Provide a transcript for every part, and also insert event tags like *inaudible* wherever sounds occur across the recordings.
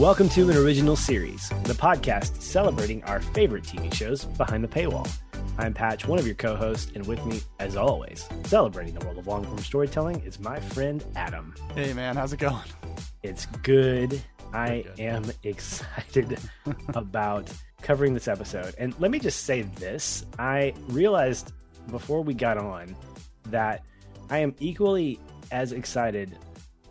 Welcome to an original series, the podcast celebrating our favorite TV shows behind the paywall. I'm Patch, one of your co hosts, and with me, as always, celebrating the world of long form storytelling is my friend Adam. Hey, man, how's it going? It's good. I good. am *laughs* excited about covering this episode. And let me just say this I realized before we got on that I am equally as excited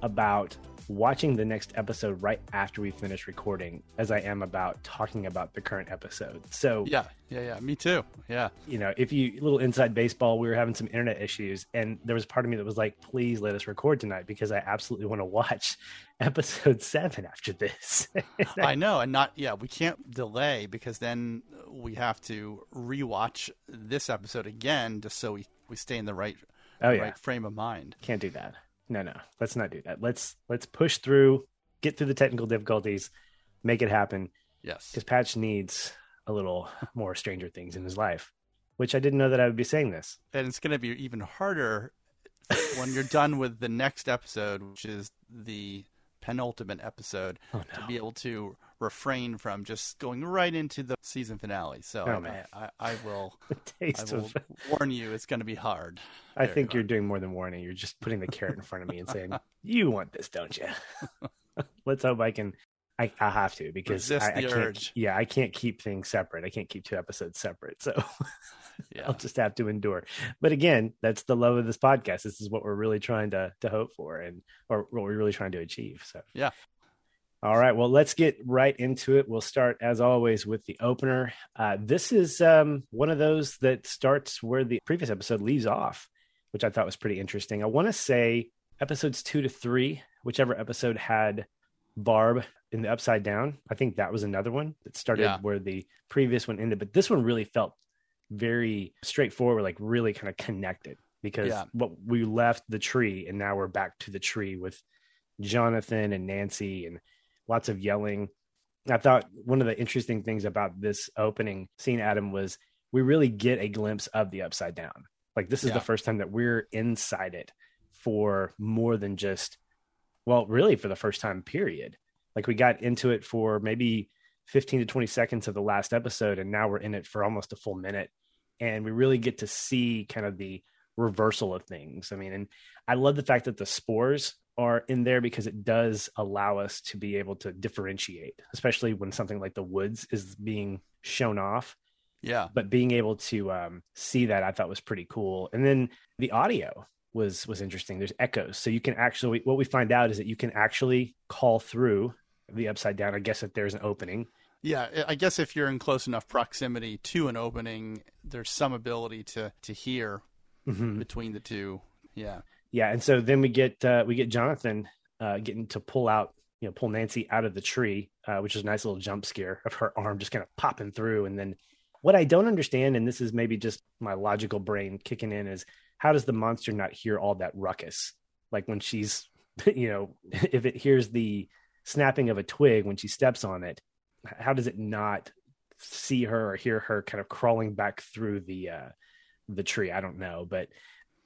about watching the next episode right after we finish recording as I am about talking about the current episode. So yeah, yeah, yeah, me too. Yeah, you know, if you little inside baseball, we were having some internet issues, and there was part of me that was like, "Please let us record tonight because I absolutely want to watch *laughs* episode seven after this." *laughs* I know, and not yeah, we can't delay because then we have to rewatch this episode again just so we we stay in the right oh, yeah. right frame of mind. Can't do that no, no. Let's not do that. Let's let's push through, get through the technical difficulties, make it happen. Yes. Because Patch needs a little more Stranger Things in his life, which I didn't know that I would be saying this. And it's going to be even harder when you're done with the next episode, which is the penultimate episode, *laughs* oh, no. to be able to refrain from just going right into the season finale. So oh, I, I, I, will, *laughs* I will warn you, it's going to be hard. I Very think hard. you're doing more than warning. You're just putting the carrot in front of me and saying, *laughs* "You want this, don't you?" *laughs* Let's hope I can. I, I have to because I, I, can't. Urge. Yeah, I can't keep things separate. I can't keep two episodes separate. So yeah. I'll just have to endure. But again, that's the love of this podcast. This is what we're really trying to to hope for, and or what we're really trying to achieve. So yeah, all right. Well, let's get right into it. We'll start, as always, with the opener. Uh, this is um, one of those that starts where the previous episode leaves off, which I thought was pretty interesting. I want to say episodes two to three, whichever episode had Barb in the upside down. I think that was another one that started yeah. where the previous one ended. But this one really felt very straightforward, like really kind of connected because yeah. what we left the tree and now we're back to the tree with Jonathan and Nancy and lots of yelling. I thought one of the interesting things about this opening scene, Adam, was we really get a glimpse of the upside down. Like this is yeah. the first time that we're inside it for more than just, well, really for the first time, period. Like we got into it for maybe 15 to 20 seconds of the last episode, and now we're in it for almost a full minute. And we really get to see kind of the reversal of things. I mean, and I love the fact that the spores are in there because it does allow us to be able to differentiate, especially when something like the woods is being shown off. Yeah. But being able to um, see that I thought was pretty cool. And then the audio was was interesting. There's echoes. So you can actually what we find out is that you can actually call through the upside down. I guess if there's an opening. Yeah, I guess if you're in close enough proximity to an opening, there's some ability to to hear mm-hmm. between the two. Yeah yeah, and so then we get uh, we get Jonathan uh, getting to pull out, you know, pull Nancy out of the tree, uh, which is a nice little jump scare of her arm just kind of popping through. And then what I don't understand, and this is maybe just my logical brain kicking in, is how does the monster not hear all that ruckus? Like when she's, *laughs* you know, *laughs* if it hears the snapping of a twig when she steps on it, how does it not see her or hear her kind of crawling back through the uh, the tree? I don't know, but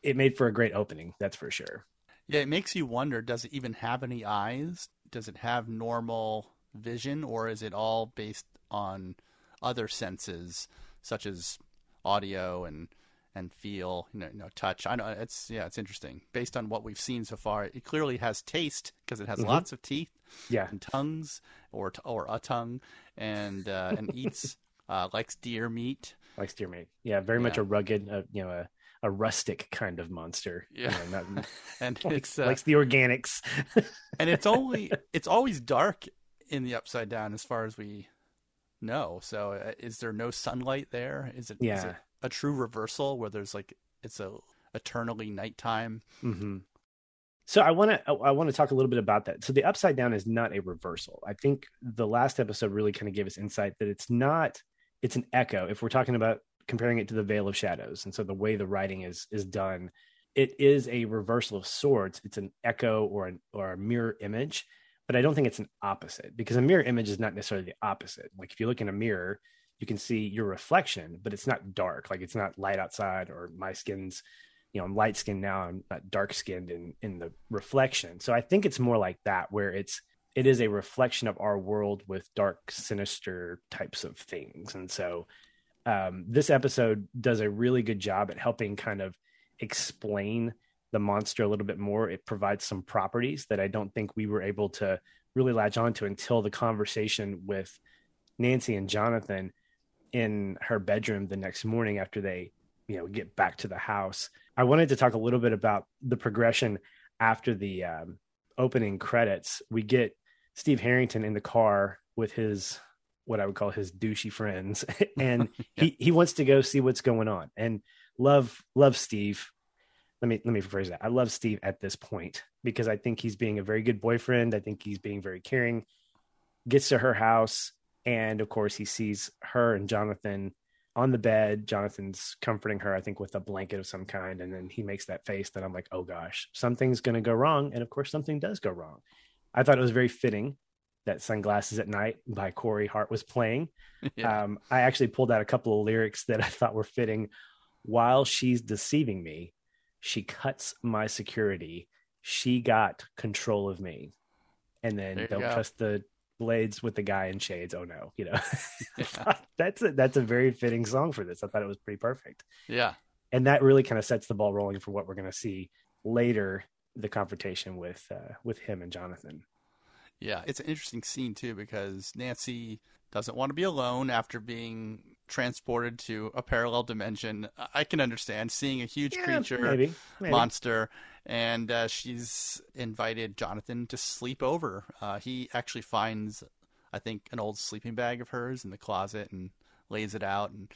it made for a great opening, that's for sure. Yeah, it makes you wonder does it even have any eyes? Does it have normal vision or is it all based on other senses such as audio and and feel, you know, you know, touch. I know it's yeah, it's interesting. Based on what we've seen so far, it clearly has taste because it has mm-hmm. lots of teeth, yeah, and tongues or or a tongue, and uh, and eats *laughs* uh, likes deer meat. Likes deer meat. Yeah, very yeah. much a rugged, uh, you know, a a rustic kind of monster. Yeah, you know, not, *laughs* and *laughs* it's uh, likes the organics. *laughs* and it's only it's always dark in the upside down as far as we know. So uh, is there no sunlight there? Is it, yeah. Is it a true reversal where there's like it's a eternally nighttime? Mm-hmm. So I want to I want to talk a little bit about that. So the upside down is not a reversal. I think the last episode really kind of gave us insight that it's not it's an echo. If we're talking about comparing it to the Vale of Shadows, and so the way the writing is is done, it is a reversal of sorts. It's an echo or an or a mirror image, but I don't think it's an opposite because a mirror image is not necessarily the opposite. Like if you look in a mirror, you can see your reflection, but it's not dark. Like it's not light outside or my skin's, you know, I'm light skinned now. I'm not dark skinned in in the reflection. So I think it's more like that, where it's it is a reflection of our world with dark, sinister types of things. And so um, this episode does a really good job at helping kind of explain the monster a little bit more. It provides some properties that I don't think we were able to really latch onto until the conversation with Nancy and Jonathan in her bedroom the next morning after they, you know, get back to the house. I wanted to talk a little bit about the progression after the um, opening credits. We get Steve Harrington in the car with his what I would call his douchey friends, *laughs* and *laughs* yeah. he he wants to go see what's going on. And love love Steve. Let me let me rephrase that. I love Steve at this point because I think he's being a very good boyfriend. I think he's being very caring. Gets to her house, and of course he sees her and Jonathan on the bed. Jonathan's comforting her, I think, with a blanket of some kind, and then he makes that face that I'm like, oh gosh, something's going to go wrong, and of course something does go wrong. I thought it was very fitting that Sunglasses at Night by Corey Hart was playing. *laughs* Yeah. Um, I actually pulled out a couple of lyrics that I thought were fitting. While she's deceiving me, she cuts my security. She got control of me. And then don't trust the blades with the guy in shades. Oh no, you know. *laughs* Yeah. *laughs* that's a that's a very fitting song for this. I thought it was pretty perfect. Yeah. And that really kind of sets the ball rolling for what we're going to see later the confrontation with uh, with him and Jonathan. Yeah, it's an interesting scene too because Nancy doesn't want to be alone after being transported to a parallel dimension. I can understand seeing a huge yeah, creature, maybe, maybe. monster, and uh, she's invited Jonathan to sleep over. Uh, he actually finds, I think, an old sleeping bag of hers in the closet and lays it out and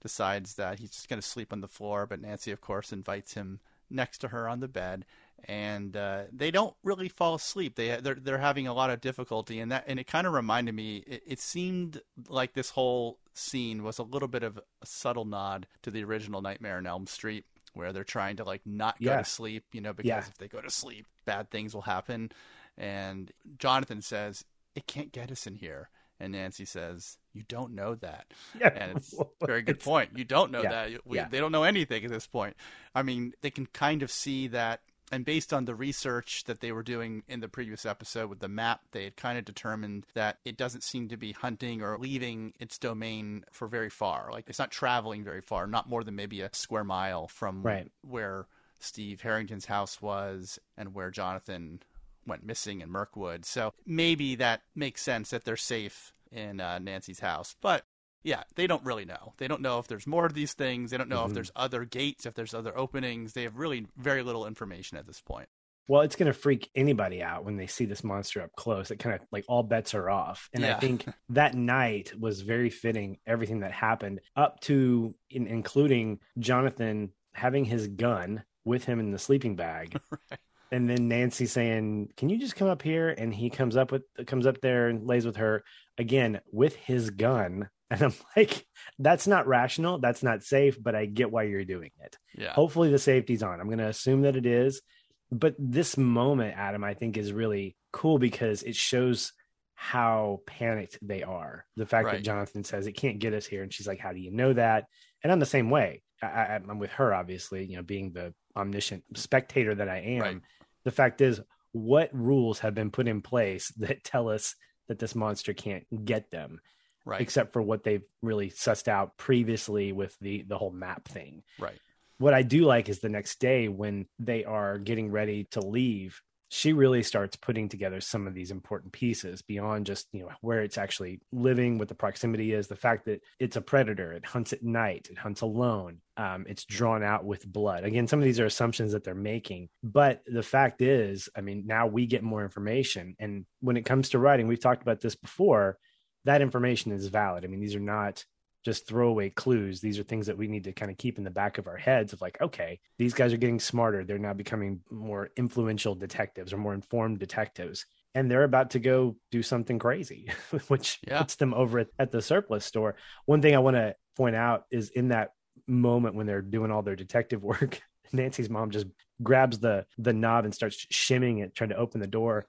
decides that he's just going to sleep on the floor. But Nancy, of course, invites him next to her on the bed and uh, they don't really fall asleep. They they're they're having a lot of difficulty, and that and it kind of reminded me. It, it, seemed like this whole scene was a little bit of a subtle nod to the original Nightmare on Elm Street, where they're trying to like not go yeah. to sleep, you know, because yeah. if they go to sleep, bad things will happen. And Jonathan says, "It can't get us in here." And Nancy says, "You don't know that." Yeah, and it's *laughs* a very good point. You don't know yeah, that. We, yeah. They don't know anything at this point. I mean, they can kind of see that and based on the research that they were doing in the previous episode with the map, they had kind of determined that it doesn't seem to be hunting or leaving its domain for very far. Like it's not traveling very far, not more than maybe a square mile from right. where Steve Harrington's house was and where Jonathan went missing in Mirkwood. So maybe that makes sense that they're safe in uh, Nancy's house. But yeah, they don't really know. They don't know if there's more of these things. They don't know mm-hmm. if there's other gates, if there's other openings. They have really very little information at this point. Well, it's going to freak anybody out when they see this monster up close. It kind of like all bets are off. And yeah. I think *laughs* that night was very fitting, everything that happened up to in, including Jonathan having his gun with him in the sleeping bag. *laughs* right. And then Nancy saying, "Can you just come up here?" And he comes up with comes up there and lays with her again with his gun and I'm *laughs* like, that's not rational. That's not safe, but I get why you're doing it. Yeah. Hopefully the safety's on. I'm going to assume that it is. But this moment, Adam, I think is really cool because it shows how panicked they are. The fact right. that Jonathan says it can't get us here. And she's like, how do you know that? And I'm the same way. I, am with her, obviously, you know, being the omniscient spectator that I am. Right. The fact is, what rules have been put in place that tell us that this monster can't get them? Right. except for what they've really sussed out previously with the the whole map thing. Right. What i do like is the next day when they are getting ready to leave she really starts putting together some of these important pieces beyond just you know where it's actually living what the proximity is the fact that it's a predator it hunts at night it hunts alone um, it's drawn out with blood. Again some of these are assumptions that they're making but the fact is i mean now we get more information. And when it comes to writing we've talked about this before that information is valid. I mean, these are not just throwaway clues. These are things that we need to kind of keep in the back of our heads of like, okay, these guys are getting smarter. They're now becoming more influential detectives or more informed detectives. And they're about to go do something crazy, *laughs* which yeah. puts them over at, at the surplus store. One thing I want to point out is in that moment when they're doing all their detective work, *laughs* Nancy's mom just grabs the the knob and starts shimming it, trying to open the door.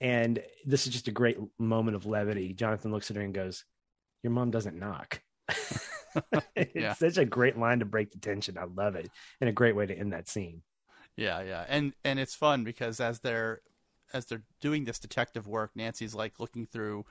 And this is just a great moment of levity. Jonathan looks at her and goes, "Your mom doesn't knock." *laughs* *laughs* it's yeah. such a great line to break the tension. I love it, and a great way to end that scene. Yeah, yeah, and and it's fun because as they're as they're doing this detective work, Nancy's like looking through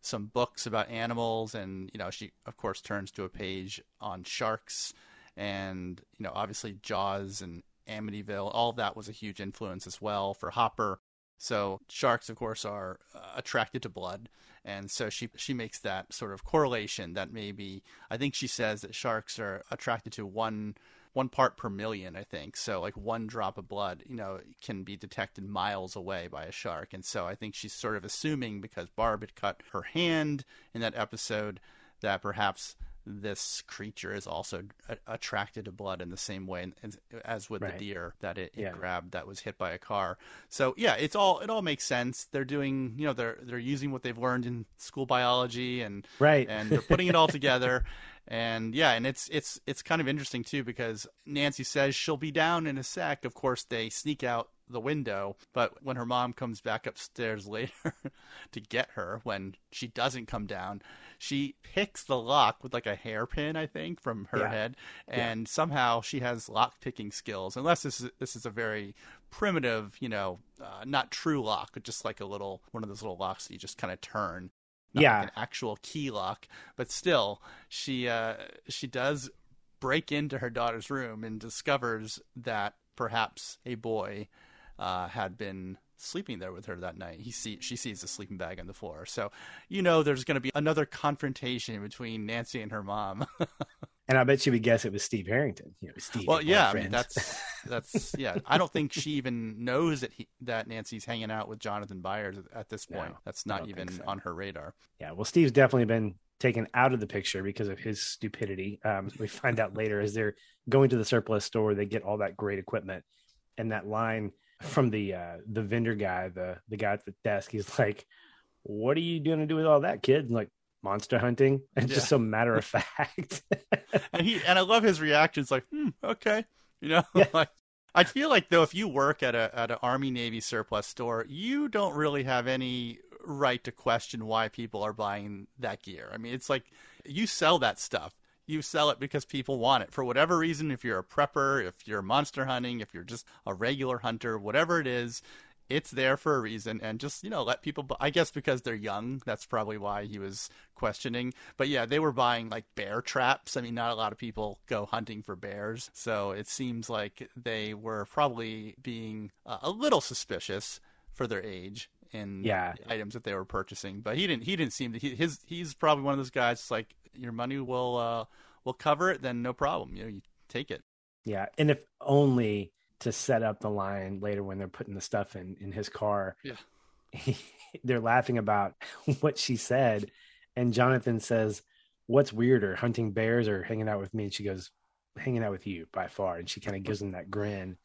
some books about animals, and you know she of course turns to a page on sharks, and you know obviously Jaws and Amityville, all of that was a huge influence as well for Hopper. So sharks, of course, are uh, attracted to blood, and so she she makes that sort of correlation that maybe I think she says that sharks are attracted to one one part per million, I think. So like one drop of blood, you know, can be detected miles away by a shark, and so I think she's sort of assuming because Barb had cut her hand in that episode that perhaps this creature is also attracted to blood in the same way as, as with right. the deer that it, it yeah. grabbed that was hit by a car. So yeah, it's all it all makes sense. They're doing you know they're they're using what they've learned in school biology and right and they're putting it all *laughs* together. And yeah, and it's it's it's kind of interesting too because Nancy says she'll be down in a sec. Of course, they sneak out the window, but when her mom comes back upstairs *laughs* later to get her when she doesn't come down, she picks the lock with like a hairpin, I think, from her yeah. head, and yeah. somehow she has lock picking skills. Unless this is this is a very primitive, you know, uh, not true lock, but just like a little one of those little locks that you just kind of turn. Not yeah, like an actual key lock, but still, she uh, she does break into her daughter's room and discovers that perhaps a boy uh, had been sleeping there with her that night. He see she sees the sleeping bag on the floor. So you know there's going to be another confrontation between Nancy and her mom. *laughs* and I bet she would guess it was Steve Harrington. You know, Steve. Well, yeah, I mean, that's that's *laughs* yeah. I don't think she even knows that he that Nancy's hanging out with Jonathan Byers at this point. No, that's not even so. on her radar. Yeah, well, Steve's definitely been taken out of the picture because of his stupidity. Um, we find out later as they're going to the surplus store, they get all that great equipment, and that line from the uh the vendor guy, the the guy at the desk. He's like, "What are you going to do with all that, kid?" And like monster hunting, *laughs* and yeah. just so matter of fact. *laughs* and he and I love his reactions. Like, hmm, okay, you know, *laughs* yeah. like I feel like though, if you work at a at an Army Navy surplus store, you don't really have any right to question why people are buying that gear. I mean, it's like you sell that stuff you sell it because people want it for whatever reason. If you're a prepper, if you're monster hunting, if you're just a regular hunter, whatever it is, it's there for a reason. And just you know, let people. I guess because they're young, that's probably why he was questioning. But yeah, they were buying like bear traps. I mean, not a lot of people go hunting for bears, so it seems like they were probably being uh, a little suspicious for their age in yeah. items that they were purchasing. But he didn't. He didn't seem to. He, his. He's probably one of those guys. Like your money will uh, will cover it, then no problem. You know, you take it. Yeah, and if only to set up the line later when they're putting the stuff in in his car. Yeah, he, *laughs* they're laughing about *laughs* what she said, and Jonathan says, "What's weirder, hunting bears or hanging out with me?" And she goes, "Hanging out with you by far." And she kind of gives him that grin,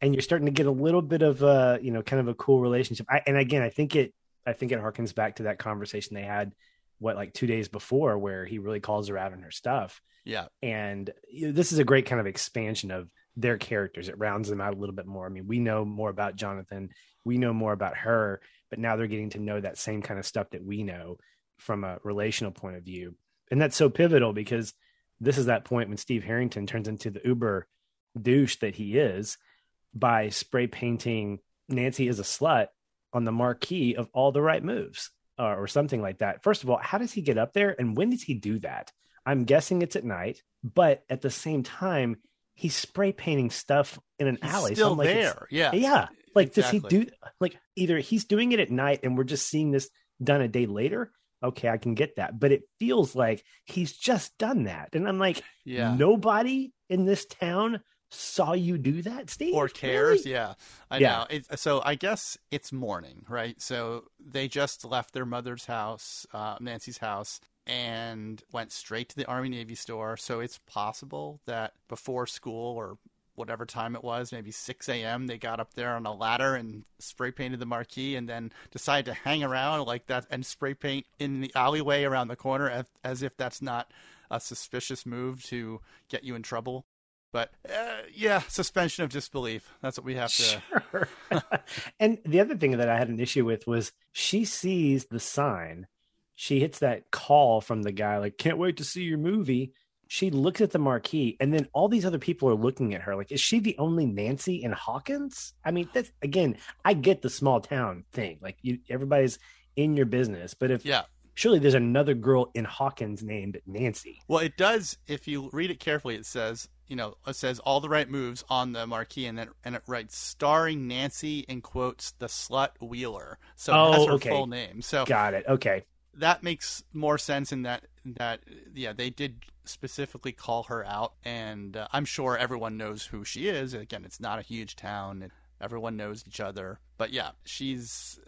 and you're starting to get a little bit of a you know kind of a cool relationship. I, and again, I think it I think it harkens back to that conversation they had what like two days before where he really calls her out on her stuff. Yeah. And this is a great kind of expansion of their characters. It rounds them out a little bit more. I mean we know more about jonathan. We know more about her but now they're getting to know that same kind of stuff that we know from a relational point of view. And that's so pivotal because this is that point when steve harrington turns into the uber douche that he is by spray painting nancy as a slut on the marquee of all the right moves uh, or something like that. First of all, how does he get up there and when does he do that? I'm guessing it's at night, but at the same time, he's spray painting stuff in an he's alley. Still so like, there, yeah, yeah. Like, exactly. does he do like either he's doing it at night and we're just seeing this done a day later? Okay, I can get that, but it feels like he's just done that, and I'm like, yeah, nobody in this town saw you do that, Steve? Or cares? Really? Yeah, I yeah. know. It, so I guess it's morning, right? So they just left their mother's house, uh, Nancy's house, and went straight to the Army Navy store. So it's possible that before school or whatever time it was, maybe 6 a.m., they got up there on a ladder and spray painted the marquee and then decided to hang around like that and spray paint in the alleyway around the corner as, as if that's not a suspicious move to get you in trouble But uh, yeah, suspension of disbelief. That's what we have to. Sure. *laughs* and the other thing that I had an issue with was she sees the sign. She hits that call from the guy, like, can't wait to see your movie. She looks at the marquee, and then all these other people are looking at her. Like, is she the only Nancy in Hawkins? I mean, that's again, I get the small town thing. Like, you, everybody's in your business, but if Yeah. surely there's another girl in Hawkins named Nancy. Well, it does. If you read it carefully, it says, you know, it says all the right moves on the marquee, and then and it writes starring Nancy in quotes the slut Wheeler. So Oh, that's her okay. full name. So Got it. Okay. that makes more sense in that that yeah they did specifically call her out, and uh, I'm sure everyone knows who she is. Again, it's not a huge town. Everyone knows each other, but yeah, she's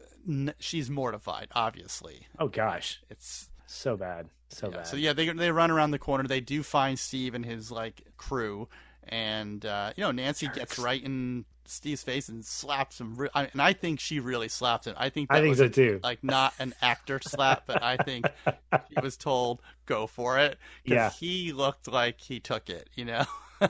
she's mortified. Obviously, Oh gosh, it's so bad, so yeah, bad. So yeah, they they run around the corner. They do find Steve and his like crew, and uh, you know Nancy gets right in Steve's face and slaps him. Re- I, and I think she really slapped him. I think that I think was so too. like not an actor slap, but I think he was told go for it. Yeah. he looked like he took it. You know. *laughs*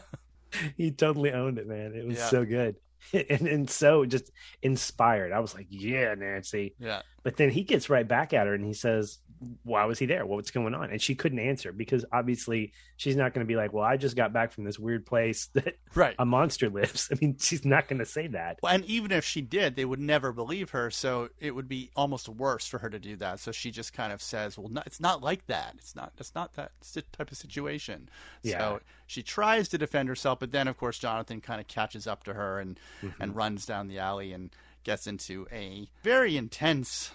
he totally owned it, man. It was Yeah. so good. *laughs* And, and so just inspired. I was like, yeah, Nancy. Yeah. But then he gets right back at her and he says, Why was he there? What's going on? And she couldn't answer because obviously she's not going to be like, Well, I just got back from this weird place *laughs* that Right. a monster lives. *laughs* I mean, she's not going to say that. Well, and even if she did, they would never believe her. So it would be almost worse for her to do that. So she just kind of says, "Well, no, it's not like that. It's not. It's not that type of situation." Yeah. So she tries to defend herself, but then, of course, Jonathan kind of catches up to her and Mm-hmm. and runs down the alley and gets into a very intense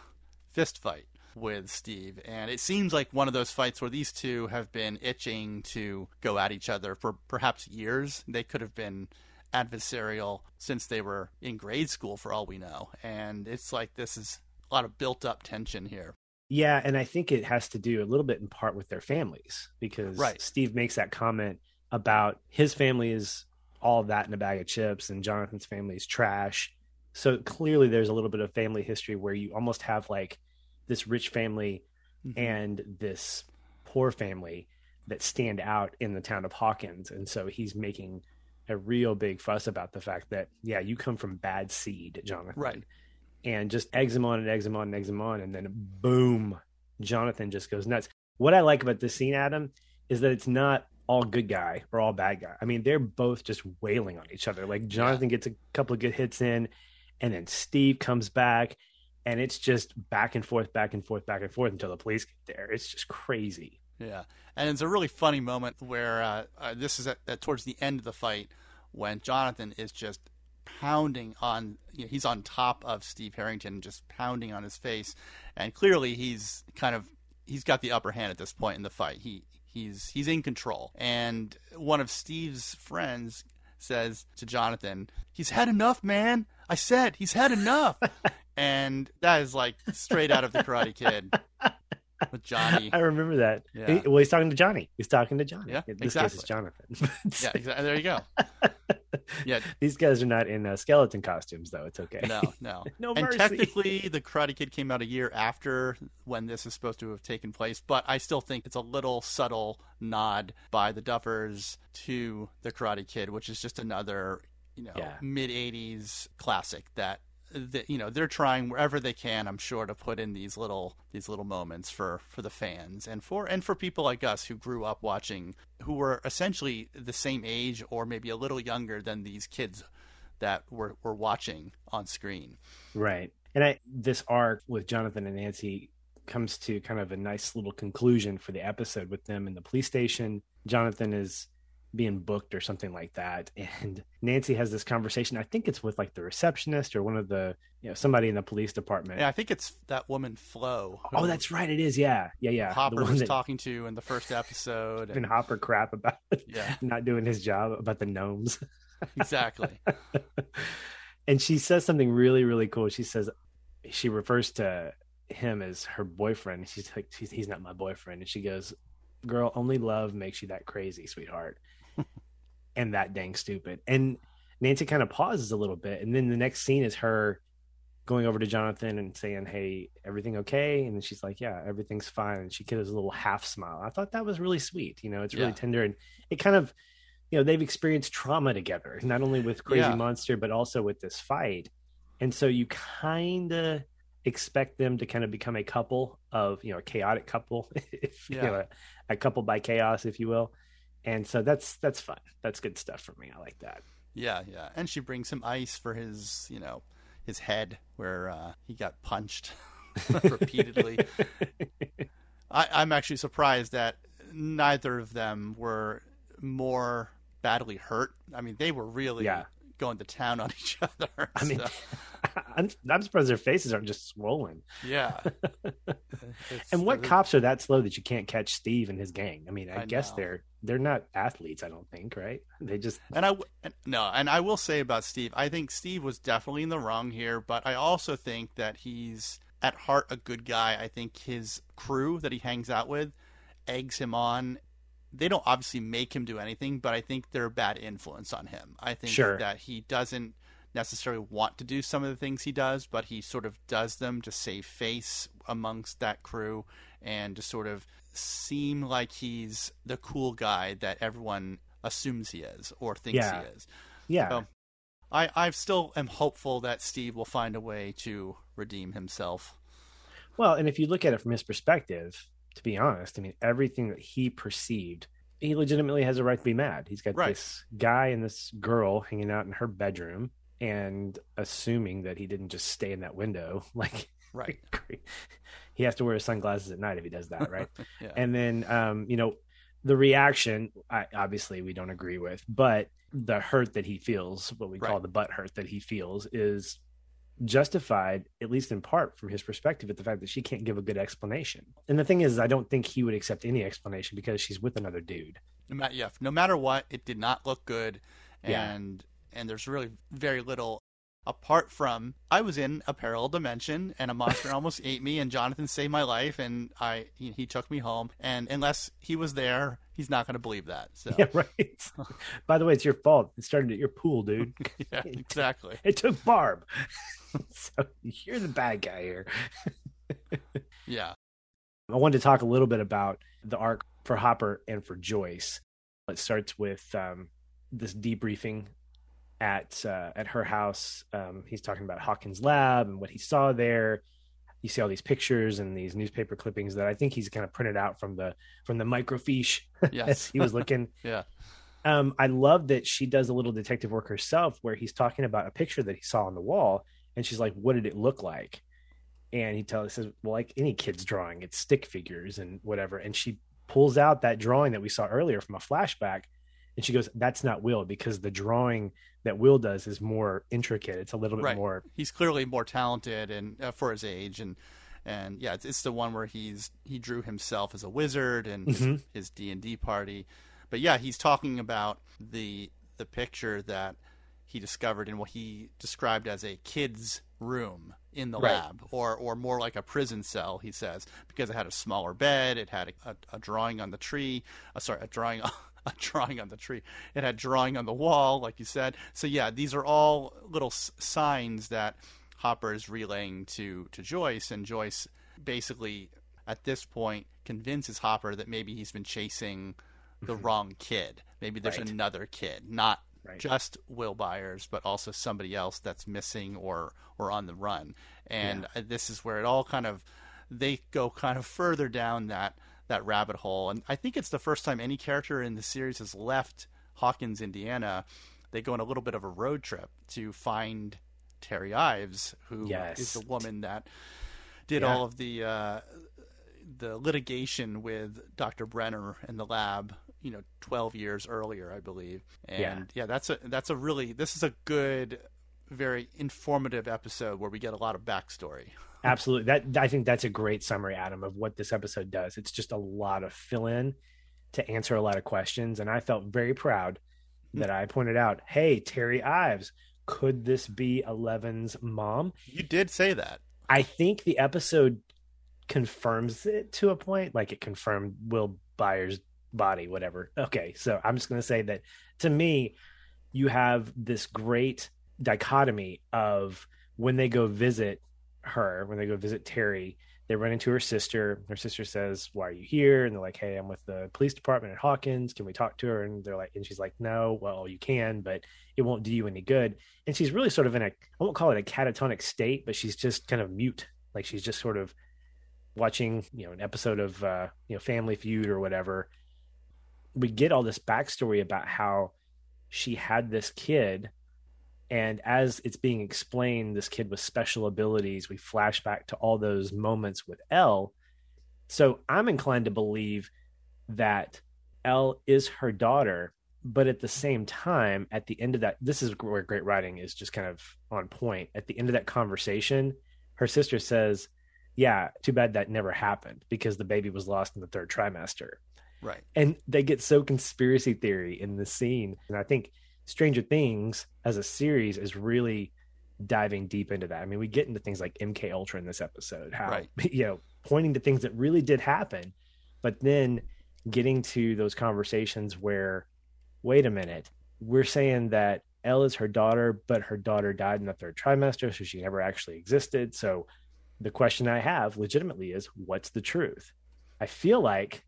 fist fight with Steve. And it seems like one of those fights where these two have been itching to go at each other for perhaps years. They could have been adversarial since they were in grade school, for all we know. And it's like this is a lot of built up tension here. Yeah, and I think it has to do a little bit in part with their families because Right. Steve makes that comment about his family is all that in a bag of chips and Jonathan's family is trash. So clearly there's a little bit of family history where you almost have like this rich family Mhm. and this poor family that stand out in the town of Hawkins. And so he's making a real big fuss about the fact that, yeah, you come from bad seed, Jonathan. Right. And just eggs him on and eggs him on and eggs him on. And then boom, Jonathan just goes nuts. What I like about this scene, Adam, is that it's not all good guy or all bad guy. I mean, they're both just wailing on each other. Like Jonathan gets a couple of good hits in, and then Steve comes back, and it's just back and forth, back and forth, back and forth until the police get there. It's just crazy. Yeah, and it's a really funny moment where uh, uh, this is at, at towards the end of the fight when Jonathan is just pounding on. You know, he's on top of Steve Harrington, just pounding on his face, and clearly he's kind of he's got the upper hand at this point in the fight. He he's he's in control, and one of Steve's friends says to Jonathan, "He's had enough, man. I said he's had enough." *laughs* and that is like straight out of the Karate Kid *laughs* with Johnny. I remember that. Yeah. He- well, he's talking to Johnny. He's talking to Johnny. Yeah, In this case, it's Jonathan. *laughs* Yeah, exactly. There you go. *laughs* Yeah, These guys are not in uh, skeleton costumes, though. It's okay. no, no. No and mercy. technically, the Karate Kid came out a year after when this is supposed to have taken place, but I still think it's a little subtle nod by the Duffers to the Karate Kid, which is just another, you know, Yeah. mid '80s classic that. That you know they're trying wherever they can, I'm sure, to put in these little these little moments for for the fans and for and for people like us who grew up watching, who were essentially the same age or maybe a little younger than these kids that we're, we're watching on screen. Right. And I, this arc with Jonathan and Nancy comes to kind of a nice little conclusion for the episode with them in the police station. Jonathan is being booked or something like that. *laughs* And Nancy has this conversation. I think it's with like the receptionist or one of the, you know, somebody in the police department. Yeah, I think it's that woman Flo. Oh, that's right. It is. Yeah. Yeah. Yeah. Hopper was that talking to in the first episode. And, Hopper crap about *laughs* yeah, not doing his job about the gnomes. *laughs* exactly. and she says something really really cool she says she refers to him as her boyfriend she's like he's not my boyfriend and she goes girl only love makes you that crazy sweetheart *laughs* and that dang stupid and nancy kind of pauses a little bit and then the next scene is her going over to jonathan and saying hey everything okay and then she's like yeah everything's fine and she gives a little half smile i thought that was really sweet you know it's really Yeah. tender and it kind of you know they've experienced trauma together, not only with Crazy Yeah. Monster but also with this fight, and so you kind of expect them to kind of become a couple of you know a chaotic couple, *laughs* if you Yeah. know a, a couple by chaos, if you will. And so that's that's fun. That's good stuff for me. I like that. Yeah, yeah. And she brings him ice for his, you know, his head where uh, he got punched *laughs* repeatedly. I, I'm actually surprised that neither of them were more badly hurt. I mean, they were really Yeah. going to town on each *laughs* other. I mean, so, *laughs* I'm, I'm surprised their faces aren't just swollen. yeah. *laughs* And what cops are that slow that you can't catch Steve and his gang? I mean, I, I guess know. they're they're not athletes. I don't think, right? They just And I and, no, and I will say about Steve, I think Steve was definitely in the wrong here, but I also think that he's at heart a good guy. I think his crew that he hangs out with eggs him on. They don't obviously make him do anything, but I think they're a bad influence on him. I think Sure. that he doesn't necessarily want to do some of the things he does, but he sort of does them to save face amongst that crew and to sort of seem like he's the cool guy that everyone assumes he is or thinks Yeah. he is. yeah. So, I I still am hopeful that Steve will find a way to redeem himself. Well, and if you look at it from his perspective, to be honest, I mean, everything that he perceived, he legitimately has a right to be mad. He's got Right. this guy and this girl hanging out in her bedroom and assuming that he didn't just stay in that window. *laughs* Like, Right. *laughs* he has to wear his sunglasses at night if he does that, right? *laughs* Yeah. and then um you know the reaction I, obviously we don't agree with but the hurt that he feels what we call the butt hurt that he feels is justified at least in part from his perspective at the fact that she can't give a good explanation and the thing is i don't think he would accept any explanation because she's with another dude no matter yeah, no matter what, it did not look good, Yeah. and and there's really very little apart from I was in a parallel dimension and a monster *laughs* almost ate me and Jonathan saved my life and I he, he took me home and unless he was there, he's not going to believe that. So yeah *laughs* right *laughs* by the way it's your fault it started at your pool dude yeah, exactly. it took barb so you're the bad guy here Yeah. I wanted to talk a little bit about the arc for Hopper and for Joyce. It starts with um, this debriefing at uh, at her house. Um, he's talking about Hawkins' lab and what he saw there. You see all these pictures and these newspaper clippings that I think he's kind of printed out from the from the microfiche *laughs* Yes. he was looking. *laughs* Yeah. Um, I love that she does a little detective work herself, where he's talking about a picture that he saw on the wall, and she's like, "What did it look like?" And he tells says, "Well, like any kid's drawing, it's stick figures and whatever." And she pulls out that drawing that we saw earlier from a flashback, and she goes, "That's not Will because the drawing that Will does is more intricate. It's a little bit Right. more he's clearly more talented and uh, for his age and and yeah it's, it's the one where he's he drew himself as a wizard and his- Mhm. his d&d party but yeah he's talking about the the picture that he discovered in what he described as a kid's room in the Right. lab or or more like a prison cell he says because it had a smaller bed it had a, a, a drawing on the tree uh, sorry a drawing *laughs* *laughs* a drawing on the tree. It had drawing on the wall like you said. So yeah these are all little s- signs that hopper is relaying to to joyce. And joyce basically at this point convinces hopper that maybe he's been chasing the wrong kid. Maybe there's Right. another kid not Right. just will byers but also somebody else that's missing or or on the run. And uh this is where it all kind of they go kind of further down that that rabbit hole and i think it's the first time any character in the series has left hawkins indiana they go on a little bit of a road trip to find terry ives who is Yes. the woman that did Yeah. all of the uh, the litigation with Dr. Brenner in the lab, you know, 12 years earlier, I believe. And yeah. that's a that's a really this is a good very informative episode where we get a lot of backstory. Absolutely. That I think that's a great summary, Adam, of what this episode does. It's just a lot of fill in to answer a lot of questions. And I felt very proud hmm. that I pointed out, hey, Terry Ives, could this be Eleven's mom? You did say that. I think the episode confirms it to a point, like it confirmed Will Byers' body, whatever. Okay, so I'm just going to say that to me, you have this great dichotomy of when they go visit her when they go visit Terry. They run into her sister. Her sister says, "Why are you here?" And they're like, "Hey, I'm with the police department at Hawkins. Can we talk to her?" And they're like, and she's like, "No, well, you can, but it won't do you any good." And she's really sort of in a, I won't call it a catatonic state, but she's just kind of mute, like she's just sort of watching, you know, an episode of, uh, you know, Family Feud or whatever. We get all this backstory about how she had this kid and as it's being explained this kid with special abilities we flash back to all those moments with El so i'm inclined to believe that El is her daughter but at the same time at the end of that this is where great writing is just kind of on point. At the end of that conversation her sister says yeah too bad that never happened because the baby was lost in the third trimester. Right. And they get so conspiracy theory in the scene. And i think Stranger Things as a series is really diving deep into that. I mean, we get into things like MK Ultra in this episode, how right. *laughs* you know, pointing to things that really did happen, but then getting to those conversations where, wait a minute, we're saying that El is her daughter, but her daughter died in the third trimester, so she never actually existed. So the question I have legitimately is what's the truth? I feel like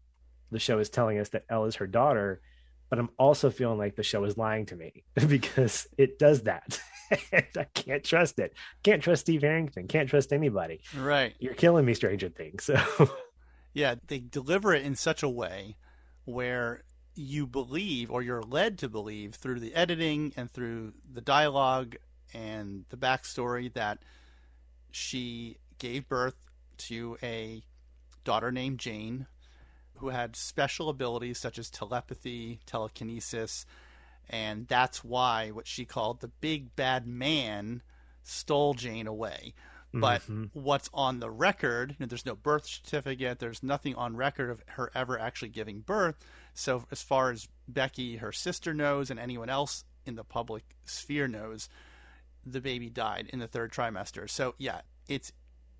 the show is telling us that El is her daughter, but I'm also feeling like the show is lying to me *laughs* because it does that. *laughs* I can't trust it. Can't trust Steve Harrington. Can't trust anybody. Right. You're killing me, Stranger Things. So *laughs* Yeah, they deliver it in such a way where you believe or you're led to believe through the editing and through the dialogue and the backstory that she gave birth to a daughter named Jane who had special abilities such as telepathy, telekinesis, and that's why what she called the big bad man stole Jane away. But mm-hmm. what's on the record, you know, there's no birth certificate, there's nothing on record of her ever actually giving birth. So, as far as Becky, her sister, knows, and anyone else in the public sphere knows, the baby died in the third trimester. So, yeah, it's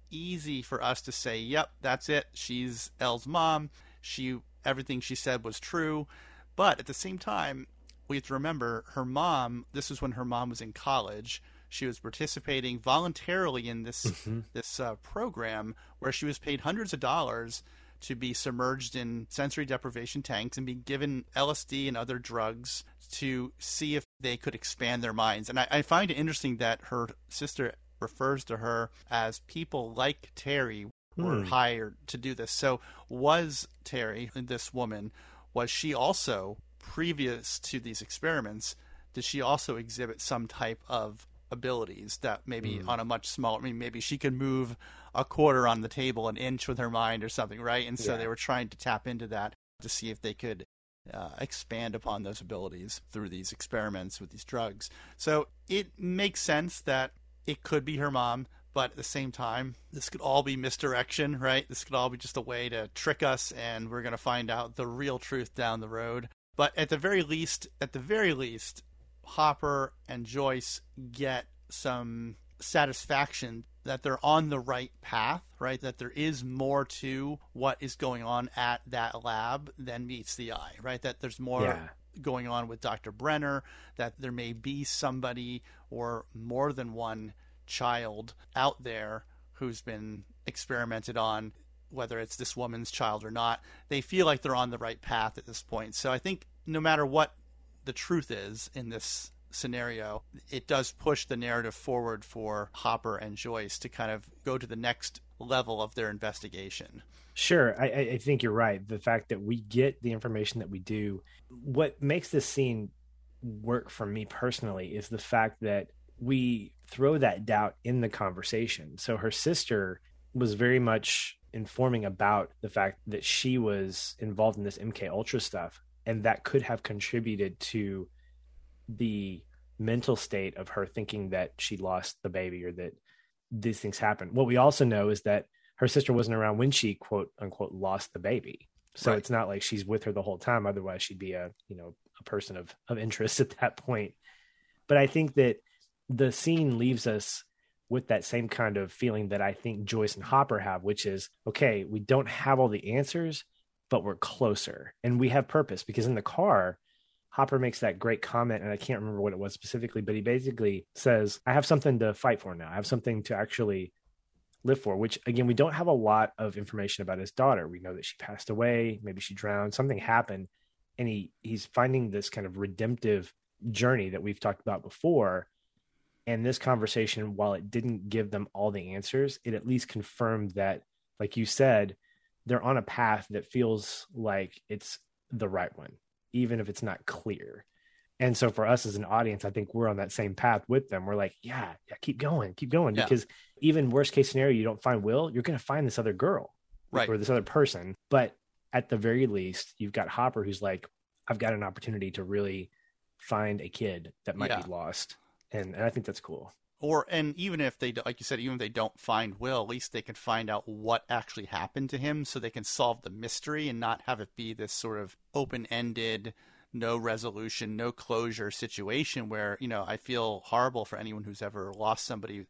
easy for us to say, yep, that's it. She's El's mom. She everything she said was true, but at the same time, we have to remember her mom. This was when her mom was in college. She was participating voluntarily in this mm-hmm. this uh, program where she was paid hundreds of dollars to be submerged in sensory deprivation tanks and be given LSD and other drugs to see if they could expand their minds. And I, I find it interesting that her sister refers to her as people like Terry were hmm. hired to do this. So was Terry, this woman, was she also previous to these experiments? Did she also exhibit some type of abilities that maybe mm. on a much smaller? I mean, maybe she could move a quarter on the table, an inch with her mind, or something, right? And so yeah. they were trying to tap into that to see if they could uh, expand upon those abilities through these experiments with these drugs. So it makes sense that it could be her mom but at the same time, this could all be misdirection, right? This could all be just a way to trick us, and we're going to find out the real truth down the road. But at the very least, at the very least, Hopper and Joyce get some satisfaction that they're on the right path, right? That there is more to what is going on at that lab than meets the eye, right? That there's more yeah. going on with Dr. Brenner, that there may be somebody or more than one child out there who's been experimented on, whether it's this woman's child or not. They feel like they're on the right path at this point. So I think no matter what the truth is in this scenario, it does push the narrative forward for Hopper and Joyce to kind of go to the next level of their investigation. Sure, I, I, think you're right. The fact that we get the information that we do, what makes this scene work for me personally is the fact that we throw that doubt in the conversation. So her sister was very much informing about the fact that she was involved in this MK Ultra stuff, and that could have contributed to the mental state of her thinking that she lost the baby or that these things happen. What we also know is that her sister wasn't around when she quote unquote lost the baby. So right. it's not like she's with her the whole time. Otherwise, she'd be a you know a person of of interest *laughs* at that point. But I think that the scene leaves us with that same kind of feeling that I think Joyce and Hopper have, which is okay, we don't have all the answers, but we're closer and we have purpose because in the car, Hopper makes that great comment, and I can't remember what it was specifically, but he basically says, I have something to fight for now. I have something to actually live for, which again, we don't have a lot of information about his daughter. We know that she passed away, maybe she drowned, something happened. And he he's finding this kind of redemptive journey that we've talked about before. And this conversation, while it didn't give them all the answers, it at least confirmed that, like you said, they're on a path that feels like it's the right one, even if it's not clear. And so for us as an audience, I think we're on that same path with them. We're like, yeah, yeah, keep going, keep going. Yeah. Because even worst case scenario, you don't find Will, you're going to find this other girl, right, or this other person. But at the very least, you've got Hopper, who's like, I've got an opportunity to really find a kid that might yeah. be lost, and, and I think that's cool. Or and even if they like you said, even if they don't find Will, at least they can find out what actually happened to him, so they can solve the mystery and not have it be this sort of open-ended no resolution, no closure situation where, you know, I feel horrible for anyone who's ever lost somebody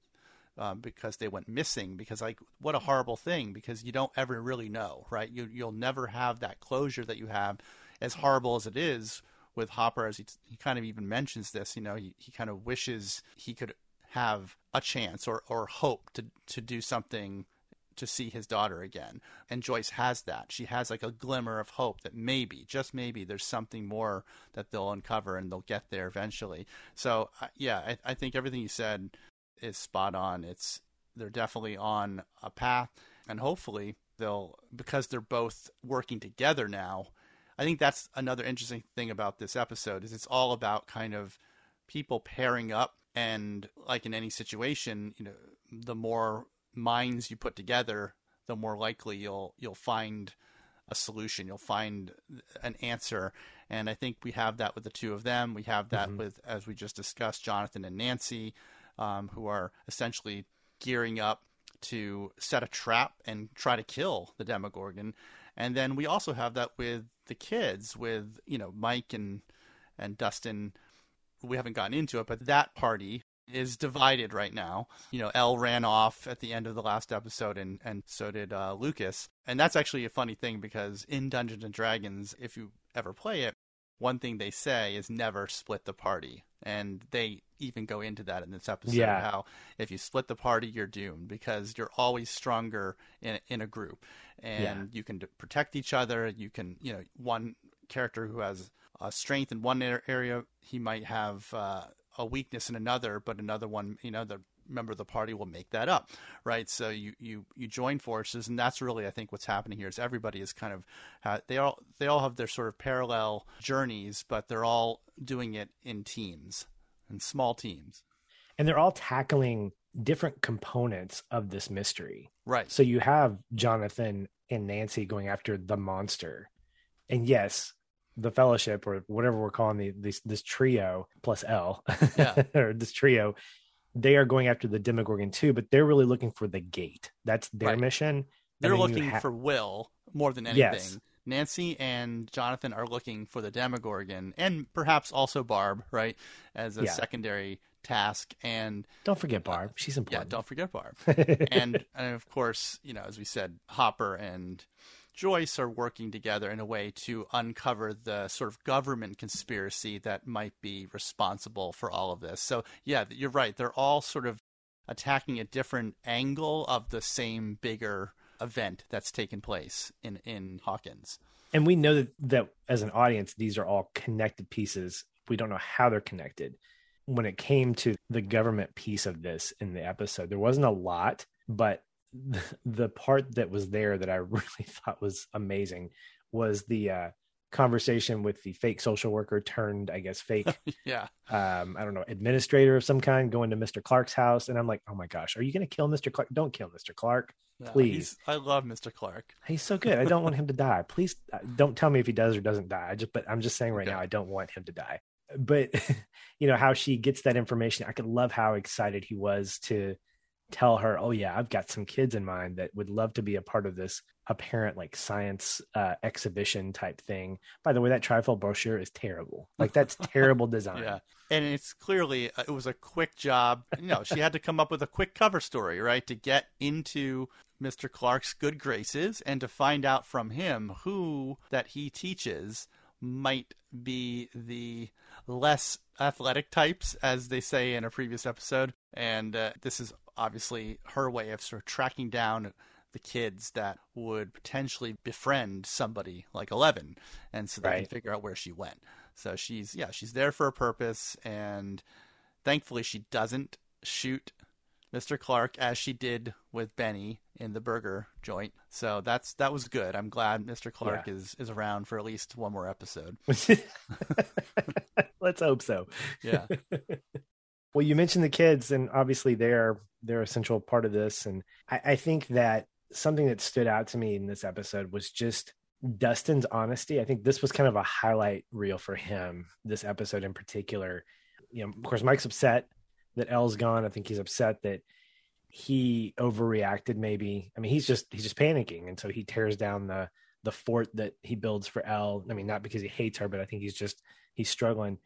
um, because they went missing because like what a horrible thing because you don't ever really know right you you'll never have that closure that you have as horrible as it is with Hopper as he, he kind of even mentions this you know he, he kind of wishes he could have a chance or, or hope to to do something to see his daughter again. And Joyce has that. She has like a glimmer of hope that maybe, just maybe, there's something more that they'll uncover and they'll get there eventually. So yeah, I, I think everything you said is spot on. It's they're definitely on a path, and hopefully they'll because they're both working together now. I think that's another interesting thing about this episode is it's all about kind of people pairing up and like in any situation, you know, the more minds you put together, the more likely you'll you'll find a solution. You'll find an answer. And I think we have that with the two of them. We have that mm-hmm. with, as we just discussed, Jonathan and Nancy, um, who are essentially gearing up to set a trap and try to kill the Demogorgon. And then we also have that with the kids, with you know Mike and and Dustin. We haven't gotten into it, but that party is divided right now. You know, El ran off at the end of the last episode, and and so did uh, Lucas. And that's actually a funny thing because in Dungeons and Dragons, if you ever play it, one thing they say is never split the party, and they even go into that in this episode. Yeah. How if you split the party, you're doomed because you're always stronger in in a group, and yeah. you can protect each other. You can, you know, one character who has a strength in one area, he might have uh, a weakness in another, but another one, you know, the member of the party will make that up, right? So you you you join forces, and that's really I think what's happening here is everybody is kind of uh, they all they all have their sort of parallel journeys, but they're all doing it in teams, and small teams, and they're all tackling different components of this mystery, right? So you have Jonathan and Nancy going after the monster, and yes, the fellowship or whatever we're calling the this this trio plus El yeah. *laughs* or this trio, they are going after the Demogorgon too, but they're really looking for the gate. That's their right. mission. They're looking ha- for Will more than anything. Yes. Nancy and Jonathan are looking for the Demogorgon and perhaps also Barb, right, as a yeah. secondary task. And don't forget uh, Barb; she's important. Yeah, don't forget Barb. *laughs* and, and of course, you know, as we said, Hopper and Joyce are working together in a way to uncover the sort of government conspiracy that might be responsible for all of this. So, yeah, you're right. They're all sort of attacking a different angle of the same bigger event that's taken place in, in Hawkins. And we know that, that as an audience, these are all connected pieces. We don't know how they're connected. When it came to the government piece of this in the episode, there wasn't a lot, but *laughs* the part that was there that I *laughs* really thought was amazing was the uh, conversation with the fake social worker turned, I guess, fake, *laughs* yeah, um, I don't know, administrator of some kind going to Mr. Clark's house, and I'm like, oh my gosh, are you going to kill Mr. Clark? Don't kill Mr. Clark, please. I love Mr. Clark. He's so good. I don't want him to die. Please uh, don't tell me if he does or doesn't die. I just, but I'm just saying right okay. now, I don't want him to die. But you know how she gets that information. I could love how excited he was to tell her, "Oh yeah, I've got some kids in mind that would love to be a part of this apparent like science uh, exhibition type thing." By the way, that trifold brochure is terrible. Like that's *laughs* terrible design. Yeah, and it's clearly uh, it was a quick job. You know, she had to come up with a quick cover story, right, to get into Mr. Clark's good graces and to find out from him who that he teaches might be the less athletic types, as they say in a previous episode. And uh, this is obviously her way of sort of tracking down the kids that would potentially befriend somebody like Eleven, and so they right. can figure out where she went. So she's yeah, she's there for a purpose, and thankfully she doesn't shoot Mr. Clark as she did with Benny in the burger joint. So that's that was good. I'm glad Mr. Clark yeah. is is around for at least one more episode. *laughs* Let's hope so. Yeah. *laughs* well, you mentioned the kids, and obviously they're they're a central part of this. And I, I think that something that stood out to me in this episode was just Dustin's honesty. I think this was kind of a highlight reel for him, this episode in particular. You know, of course, Mike's upset that El's gone. I think he's upset that he overreacted maybe. I mean, he's just he's just panicking and so he tears down the the fort that he builds for El. I mean, not because he hates her, but I think he's just he's struggling.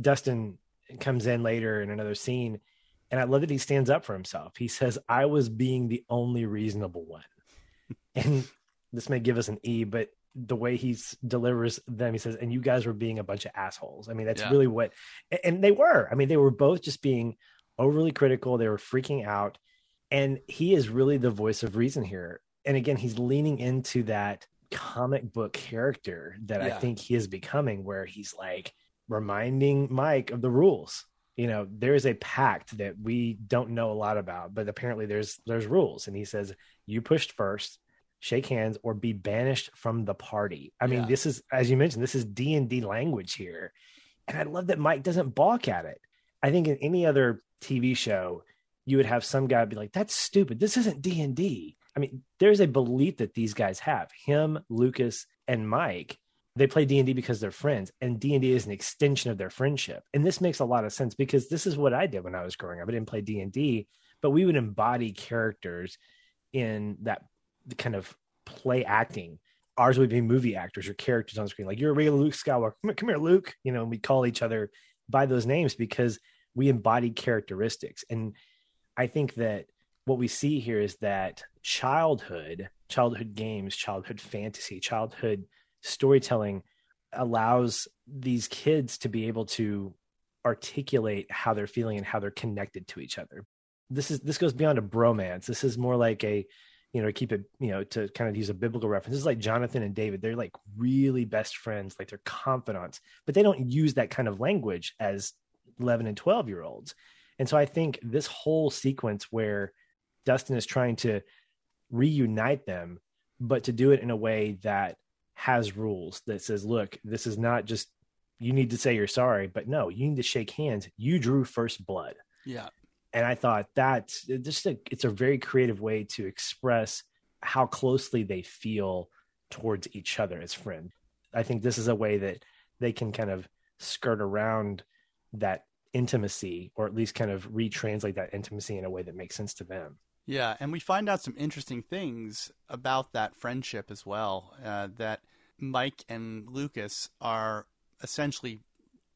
Dustin comes in later in another scene and I love that he stands up for himself. He says, "I was being the only reasonable one." *laughs* and this may give us an E, but the way he delivers them, he says, "And you guys were being a bunch of assholes." I mean, that's yeah. really what, and they were. I mean, they were both just being overly critical. They were freaking out, and he is really the voice of reason here. And again, he's leaning into that comic book character that yeah. I think he is becoming, where he's like reminding Mike of the rules. You know, there is a pact that we don't know a lot about, but apparently there's there's rules. And he says, "You pushed first shake hands or be banished from the party i mean yeah. this is as you mentioned this is d&d language here and i love that mike doesn't balk at it i think in any other tv show you would have some guy be like that's stupid this isn't d&d i mean there's a belief that these guys have him lucas and mike they play d&d because they're friends and d&d is an extension of their friendship and this makes a lot of sense because this is what i did when i was growing up i didn't play d&d but we would embody characters in that kind of play acting. Ours would be movie actors or characters on screen. Like you're a regular Luke Skywalker. Come, come here, Luke. You know, we call each other by those names because we embody characteristics. And I think that what we see here is that childhood, childhood games, childhood fantasy, childhood storytelling allows these kids to be able to articulate how they're feeling and how they're connected to each other. This is this goes beyond a bromance. This is more like a you know, keep it, you know, to kind of use a biblical reference. This is like Jonathan and David. They're like really best friends, like they're confidants, but they don't use that kind of language as 11 and 12 year olds. And so I think this whole sequence where Dustin is trying to reunite them, but to do it in a way that has rules that says, look, this is not just you need to say you're sorry, but no, you need to shake hands. You drew first blood. Yeah and I thought that's just a, it's a very creative way to express how closely they feel towards each other as friends. I think this is a way that they can kind of skirt around that intimacy or at least kind of retranslate that intimacy in a way that makes sense to them. Yeah, and we find out some interesting things about that friendship as well. Uh, that Mike and Lucas are essentially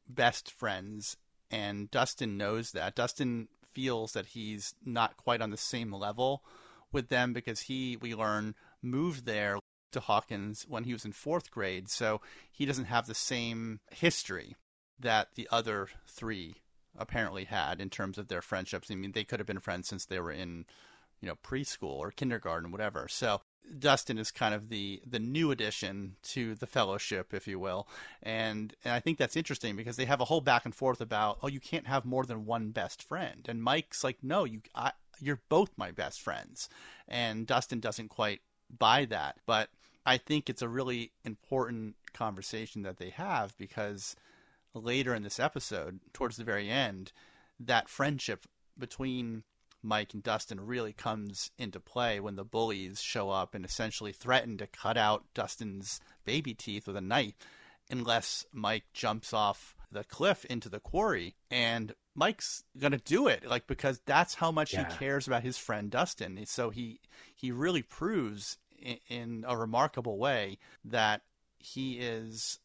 best friends, and Dustin knows that. Dustin feels that he's not quite on the same level with them because he, we learn, moved there to Hawkins when he was in fourth grade, so he doesn't have the same history that the other three apparently had in terms of their friendships. I mean, they could have been friends since they were in, you know, preschool or kindergarten, whatever. So Dustin is kind of the the new addition to the fellowship, if you will, and and I think that's interesting because they have a whole back and forth about oh you can't have more than one best friend, and Mike's like no you I, you're both my best friends, and Dustin doesn't quite buy that, but I think it's a really important conversation that they have because later in this episode, towards the very end, that friendship between Mike and Dustin really comes into play when the bullies show up and essentially threaten to cut out Dustin's baby teeth with a knife unless Mike jumps off the cliff into the quarry. And Mike's gonna do it, like because that's how much yeah. he cares about his friend Dustin. So he he really proves in, in a remarkable way that he is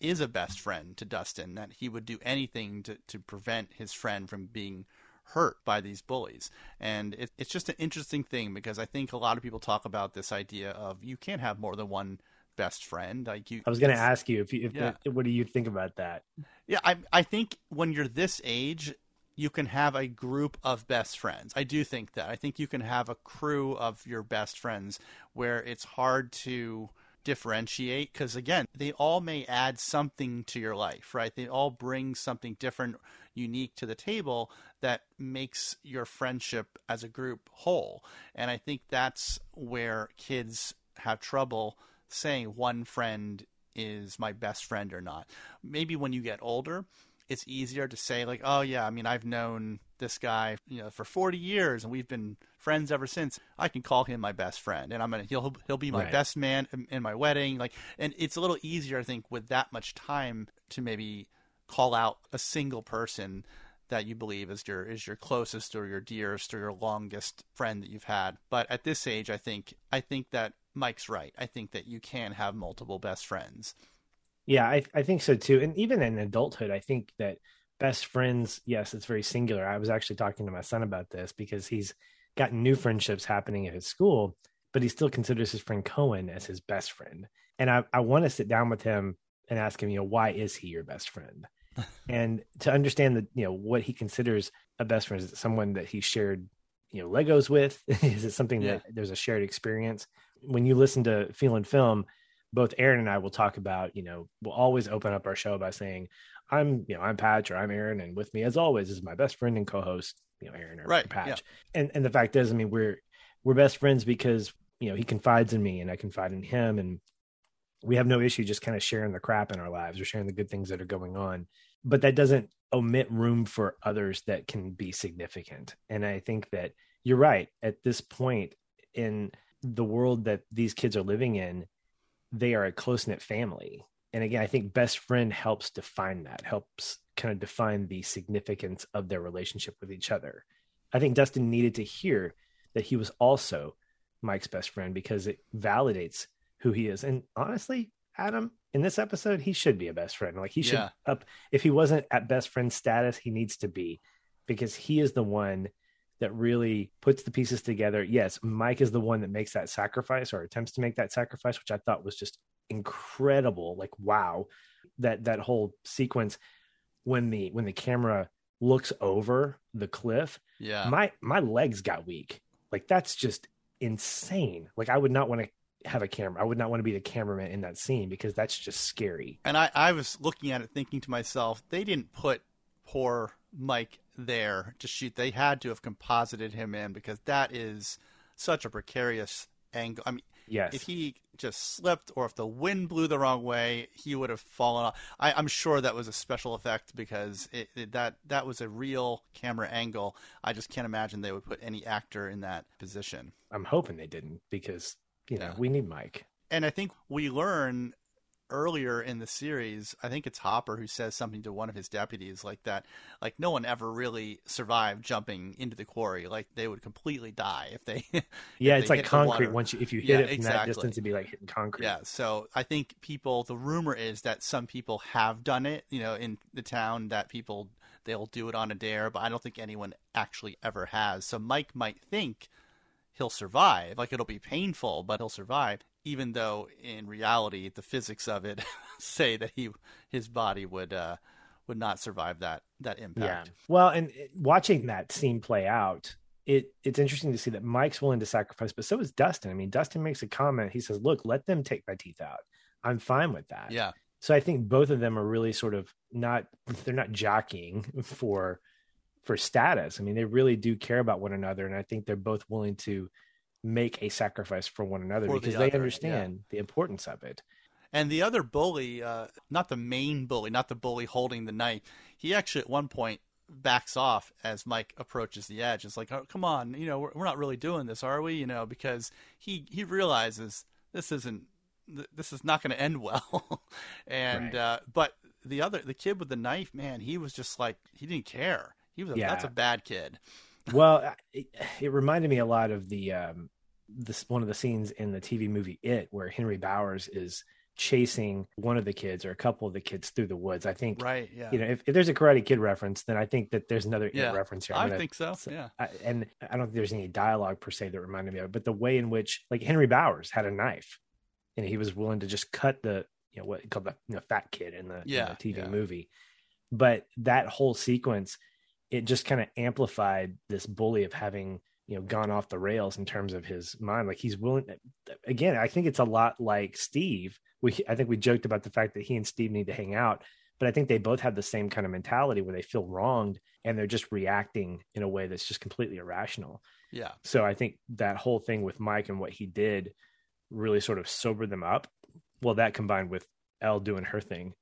is a best friend to Dustin. That he would do anything to to prevent his friend from being hurt by these bullies. And it, it's just an interesting thing because I think a lot of people talk about this idea of you can't have more than one best friend. Like you, I was going to ask you if, you, if yeah. the, what do you think about that? Yeah, I I think when you're this age, you can have a group of best friends. I do think that. I think you can have a crew of your best friends where it's hard to differentiate because again they all may add something to your life right? They all bring something different unique to the table that makes your friendship as a group whole. And i think that's where kids have trouble saying one friend is my best friend or not. Maybe when you get older it's easier to say like oh yeah i mean i've known this guy you know for 40 years and we've been friends ever since i can call him my best friend and i'm gonna he'll he'll be my Right. best man in, in my wedding like and it's a little easier i think with that much time to maybe call out a single person that you believe is your is your closest or your dearest or your longest friend that you've had but at this age i think i think that mike's right i think that you can have multiple best friends Yeah, I, I think so too. And even in adulthood, I think that best friends, yes, it's very singular. I was actually talking to my son about this because he's got new friendships happening at his school, but he still considers his friend Cohen as his best friend. And I, I want to sit down with him and ask him, you know, why is he your best friend? *laughs* and to understand that, you know, what he considers a best friend is it someone that he shared, you know, Legos with? *laughs* is it something Yeah. that there's a shared experience? When you listen to Feel and Film, both Aaron and I will talk about, you know, we'll always open up our show by saying, I'm, you know, I'm Patch or I'm Aaron, and with me as always is my best friend and co-host, you know, Aaron or Right, Patch. yeah. And and the fact is, I mean, we're we're best friends because, you know, he confides in me and I confide in him and we have no issue just kind of sharing the crap in our lives or sharing the good things that are going on. But that doesn't omit room for others that can be significant. And I think that you're right. At this point in the world that these kids are living in, they are a close knit family. And again, I think best friend helps define that, helps kind of define the significance of their relationship with each other. I think Dustin needed to hear that he was also Mike's best friend because it validates who he is. And honestly, Adam, in this episode, he should be a best friend. Like he should Yeah. up if he wasn't at best friend status, he needs to be because he is the one that really puts the pieces together. Yes, Mike is the one that makes that sacrifice or attempts to make that sacrifice, which I thought was just incredible. Like wow, that that whole sequence when the when the camera looks over the cliff, yeah my my legs got weak. Like that's just insane. Like I would not want to have a camera. I would not want to be the cameraman in that scene because that's just scary. And I, I was looking at it thinking to myself, they didn't put poor Mike there to shoot. They had to have composited him in because that is such a precarious angle. I mean, Yes. if he just slipped or if the wind blew the wrong way, he would have fallen off. I, I'm sure that was a special effect because it, it, that that was a real camera angle. I just can't imagine they would put any actor in that position. I'm hoping they didn't because you know Yeah. we need Mike. and I think we learn earlier in the series, I think it's Hopper who says something to one of his deputies like that, like no one ever really survived jumping into the quarry. Like they would completely die if they. *laughs* Yeah, if it's they like concrete. Once you, if you hit Yeah, it from that exactly. distance, it'd be like hitting concrete. Yeah, so I think people. The rumor is that some people have done it. You know, in the town, that people they'll do it on a dare, but I don't think anyone actually ever has. So Mike might think he'll survive. Like it'll be painful, but he'll survive. Even though in reality, the physics of it *laughs* say that he his body would uh, would not survive that that impact. Yeah. Well, and it- watching that scene play out, it it's interesting to see that Mike's willing to sacrifice, but so is Dustin. I mean, Dustin makes a comment. He says, "Look, let them take my teeth out. I'm fine with that." Yeah, So I think both of them are really sort of not they're not jockeying for for status. I mean, they really do care about one another, and I think they're both willing to make a sacrifice for one another For the because other, they yeah. understand the importance of it. And the other bully, uh, not the main bully, not the bully holding the knife, he actually at one point backs off as Mike approaches the edge. It's like, oh, come on, you know, we're, we're not really doing this, are we? You know, because he he realizes this isn't this is not going to end well. *laughs* and Right. uh, but the other the kid with the knife, man, he was just like he didn't care. He was a, that's a bad kid. Well, it, it reminded me a lot of the um this one of the scenes in the TV movie It where Henry Bowers is chasing one of the kids or a couple of the kids through the woods. I think Right? Yeah. you know if, if there's a Karate Kid reference, then I think that there's another Yeah. reference here. I'm I think so. so- yeah. I, and I don't think there's any dialogue per se that reminded me of it, but the way in which like Henry Bowers had a knife and he was willing to just cut the you know what he called the you know, fat kid in the, in the TV yeah. movie. But that whole sequence, it just kind of amplified this bully of having you know gone off the rails in terms of his mind. Like he's willing again i think it's a lot like steve. We i think we joked about the fact that he and steve need to hang out but i think they both have the same kind of mentality where they feel wronged and they're just reacting in a way that's just completely irrational. Yeah. So i think that whole thing with mike and what he did really sort of sobered them up. Well that combined with El doing her thing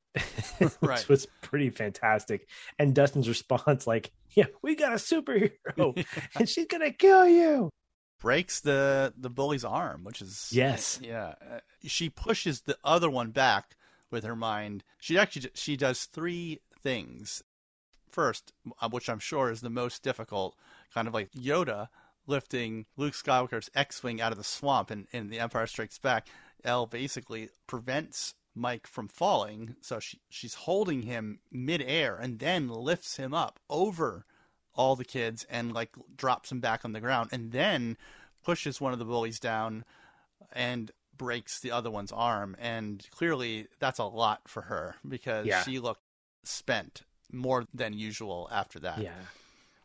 which *laughs* Right. was pretty fantastic. And Dustin's response, like, "Yeah, we got a superhero, *laughs* and she's gonna kill you." breaks the the bully's arm, which is Yes. yeah. Uh, She pushes the other one back with her mind. She actually she does three things. First, uh, which I'm sure is the most difficult, kind of like Yoda lifting Luke Skywalker's X-wing out of the swamp in, in The Empire Strikes Back. El basically prevents Mike from falling, so she she's holding him midair and then lifts him up over all the kids and like drops him back on the ground and then pushes one of the bullies down and breaks the other one's arm and clearly that's a lot for her because Yeah. she looked spent more than usual after that. Yeah.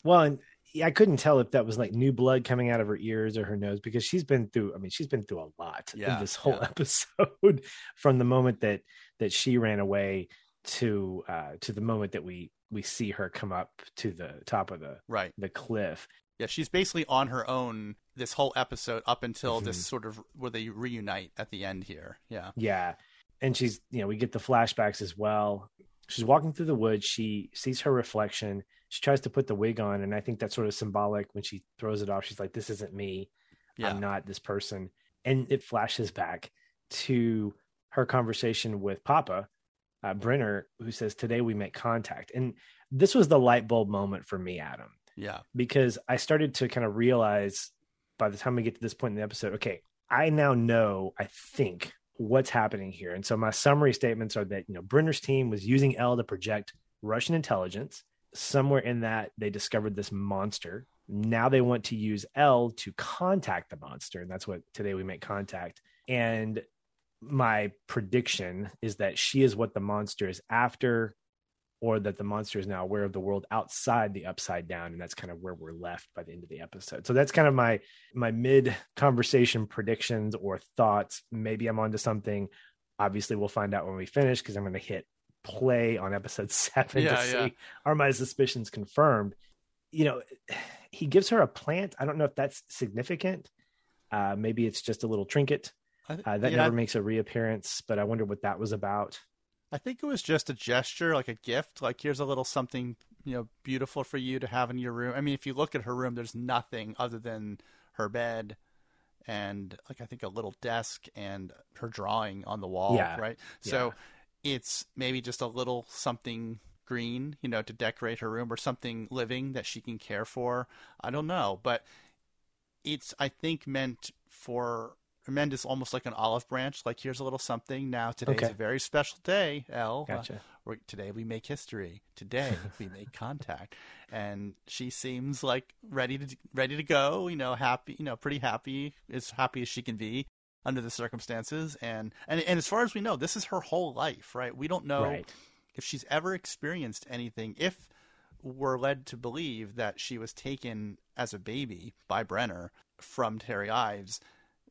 Well, and I couldn't tell if that was like new blood coming out of her ears or her nose because she's been through. I mean, she's been through a lot Yeah, in this whole yeah. *laughs* episode, from the moment that that she ran away to uh to the moment that we we see her come up to the top of the Right. the cliff. Yeah, she's basically on her own this whole episode up until this Mhm. sort of where they reunite at the end here. Yeah. Yeah. And she's, you know, we get the flashbacks as well. She's walking through the woods. She sees her reflection. She tries to put the wig on. And I think that's sort of symbolic when she throws it off. She's like, this isn't me. Yeah. I'm not this person. And it flashes back to her conversation with Papa, uh, Brenner, who says, Today we make contact. And this was the light bulb moment for me, Adam Yeah. because I started to kind of realize by the time we get to this point in the episode, okay, I now know, I think, what's happening here. And so my summary statements are that, you know, Brenner's team was using El to project Russian intelligence. Somewhere in that, they discovered this monster. Now they want to use El to contact the monster. And that's what today we make contact. And my prediction is that she is what the monster is after or that the monster is now aware of the world outside the upside down and that's kind of where we're left by the end of the episode so that's kind of my my mid conversation predictions or thoughts maybe i'm onto something obviously we'll find out when we finish because i'm going to hit play on episode *laughs* seven Yeah, to see yeah. are my suspicions confirmed you know *sighs* he gives her a plant i don't know if that's significant uh maybe it's just a little trinket uh, that yeah, never makes a reappearance but i wonder what that was about I think it was just a gesture, like a gift. Like here's a little something, you know, beautiful for you to have in your room. I mean, if you look at her room, there's nothing other than her bed and like I think a little desk and her drawing on the wall, Yeah, right? So it's maybe just a little something green, you know, to decorate her room or something living that she can care for. I don't know, but it's I think meant for meant is almost like an olive branch. Like here's a little something. Now today's Okay. a very special day, El. Uh, gotcha we're, today we make history. Today *laughs* we make contact, and she seems like ready to ready to go. You know, happy. You know, pretty happy, as happy as she can be under the circumstances. And and and as far as we know, this is her whole life, right? We don't know right if she's ever experienced anything. If we're led to believe that she was taken as a baby by Brenner from Terry Ives,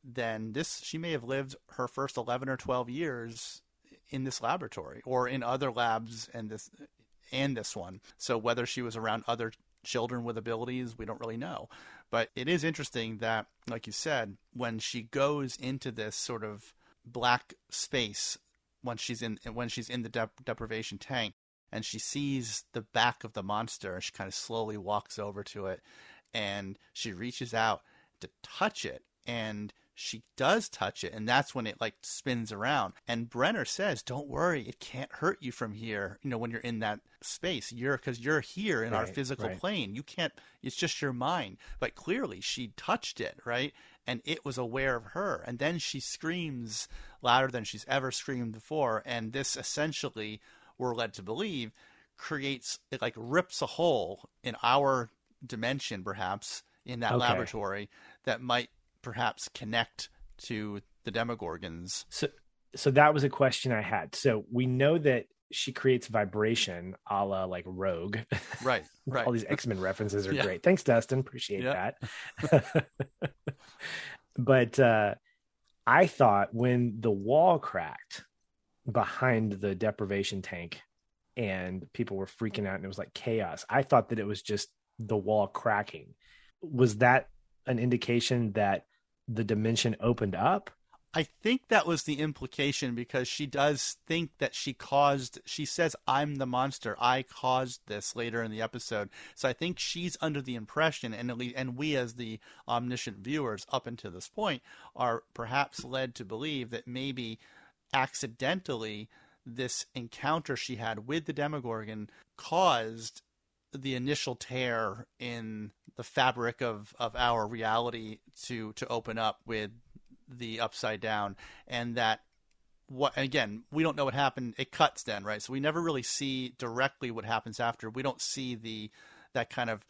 then this she may have lived her first 11 or 12 years in this laboratory or in other labs and this and this one. So whether she was around other children with abilities, we don't really know. But it is interesting that like you said, when she goes into this sort of black space when she's in when she's in the dep- deprivation tank and she sees the back of the monster and she kind of slowly walks over to it and she reaches out to touch it and she does touch it and that's when it like spins around. And brenner says don't worry it can't hurt you from here you know when you're in that space. You're because you're here in our physical right. plane. You can't it's just your mind. But clearly she touched it right? And it was aware of her. And then she screams louder than she's ever screamed before. And this essentially we're led to believe creates it like rips a hole in our dimension perhaps in that Okay. laboratory that might perhaps connect to the demogorgons So, so that was a question I had. So we know that she creates vibration a la like Rogue. Right, *laughs* right. All these X Men references are Yeah. great. Thanks, Dustin. Appreciate Yeah. that. *laughs* but uh, I thought when the wall cracked behind the deprivation tank and people were freaking out and it was like chaos, I thought that it was just the wall cracking. Was that an indication that the dimension opened up? I think that was the implication because she does think that she caused. She says, "I'm the monster. I caused this." Later in the episode, so I think she's under the impression, and least, and we as the omniscient viewers up until this point are perhaps led to believe that maybe accidentally this encounter she had with the Demogorgon caused the initial tear in the fabric of, of our reality to to open up with the upside down. And that what again we don't know what happened. It cuts then right? So we never really see directly what happens after. We don't see the that kind of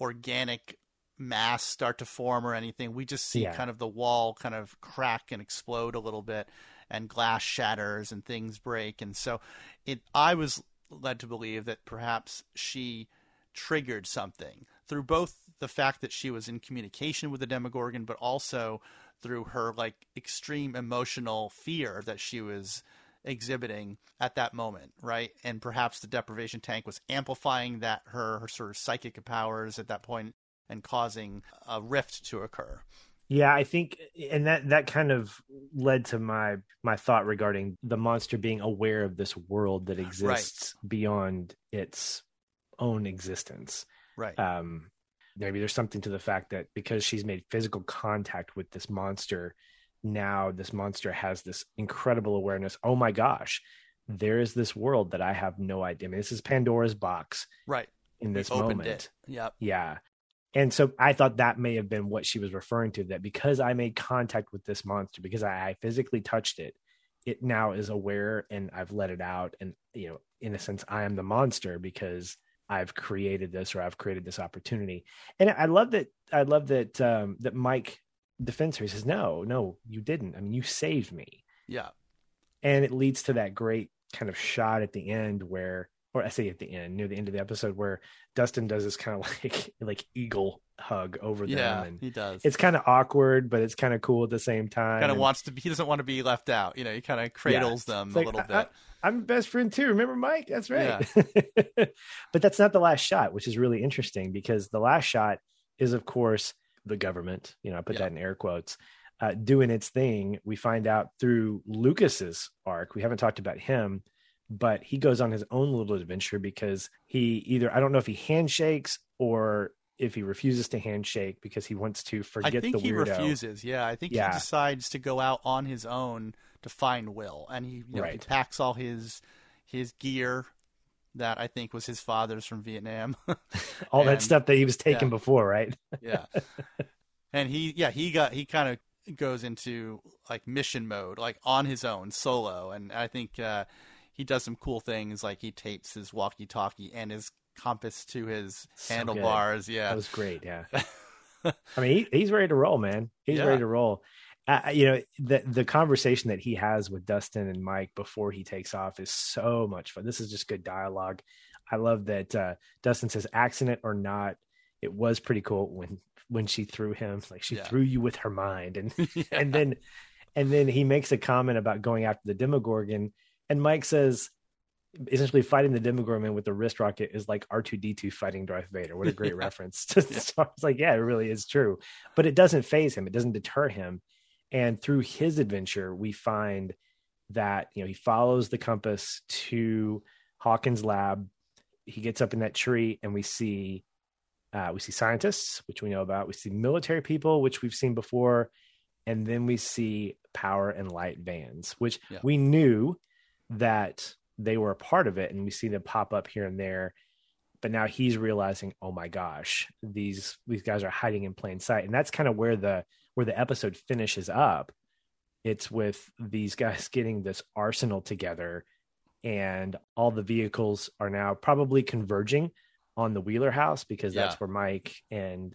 organic mass start to form or anything. We just see Yeah. kind of the wall kind of crack and explode a little bit and glass shatters and things break. And so it i was led to believe that perhaps she triggered something through both the fact that she was in communication with the demogorgon but also through her like extreme emotional fear that she was exhibiting at that moment right? And perhaps the deprivation tank was amplifying that her her sort of psychic powers at that point and causing a rift to occur. Yeah, I think, and that that kind of led to my my thought regarding the monster being aware of this world that exists beyond its own existence. right Um, maybe there's something to the fact that because she's made physical contact with this monster, now this monster has this incredible awareness. Oh my gosh, there is this world that I have no idea. I mean, this is Pandora's box right in this moment. it yep Yeah. And so I thought that may have been what she was referring to that because I made contact with this monster, because I, I physically touched it, it now is aware and I've let it out. And, you know, in a sense, I am the monster because I've created this or I've created this opportunity. And I love that. I love that, um, that Mike defends her. He says, no, no, you didn't. I mean, you saved me yeah and it leads to that great kind of shot at the end where or i say at the end near the end of the episode where dustin does this kind of *laughs* like like eagle hug over yeah them and he does. it's kind of awkward but it's kind of cool at the same time kind of wants to be he doesn't want to be left out you know he kind of cradles them it's a like, little bit. I'm best friend too remember mike? That's right. *laughs* But that's not the last shot which is really interesting because the last shot is of course the government you know i put Yeah. that in air quotes uh, doing its thing. We find out through lucas's arc we haven't talked about him but he goes on his own little adventure because he either i don't know if he handshakes or if he refuses to handshake because he wants to forget I think the he weirdo refuses. Yeah, I think Yeah. he decides to go out on his own to find Will, and he, you know, he packs all his his gear that I think was his father's from Vietnam. *laughs* all that stuff that he was taking yeah. before right *laughs* yeah, and he yeah he got he kind of goes into like mission mode, like on his own, solo, and I think uh, he does some cool things, like he tapes his walkie-talkie and his compass to his So handlebars. Yeah, That was great. Yeah. *laughs* I mean, he, he's ready to roll, man. He's Yeah. ready to roll. Uh, you know, the the conversation that he has with Dustin and Mike before he takes off is so much fun. This is just good dialogue. I love that uh, Dustin says, "Accident or not, it was pretty cool when when she threw him. Like she Yeah. threw you with her mind." And *laughs* Yeah. and then and then he makes a comment about going after the Demogorgon, and Mike says. Essentially, fighting the Demogorgon with the wrist rocket is like R two D two fighting Darth Vader. What a great *laughs* reference! Star *laughs* Wars. Like, yeah, it really is true. But it doesn't phase him. It doesn't deter him. And through his adventure, we find that you know he follows the compass to Hawkins' lab. He gets up in that tree, and we see uh, we see scientists, which we know about. We see military people, which we've seen before, and then we see power and light vans, which Yeah. we knew that they were a part of it, and we see them pop up here and there. But now he's realizing, oh my gosh, these these guys are hiding in plain sight, and that's kind of where the where the episode finishes up. It's with these guys *laughs* getting this arsenal together, and all the vehicles are now probably converging on the Wheeler house because that's Yeah. where Mike and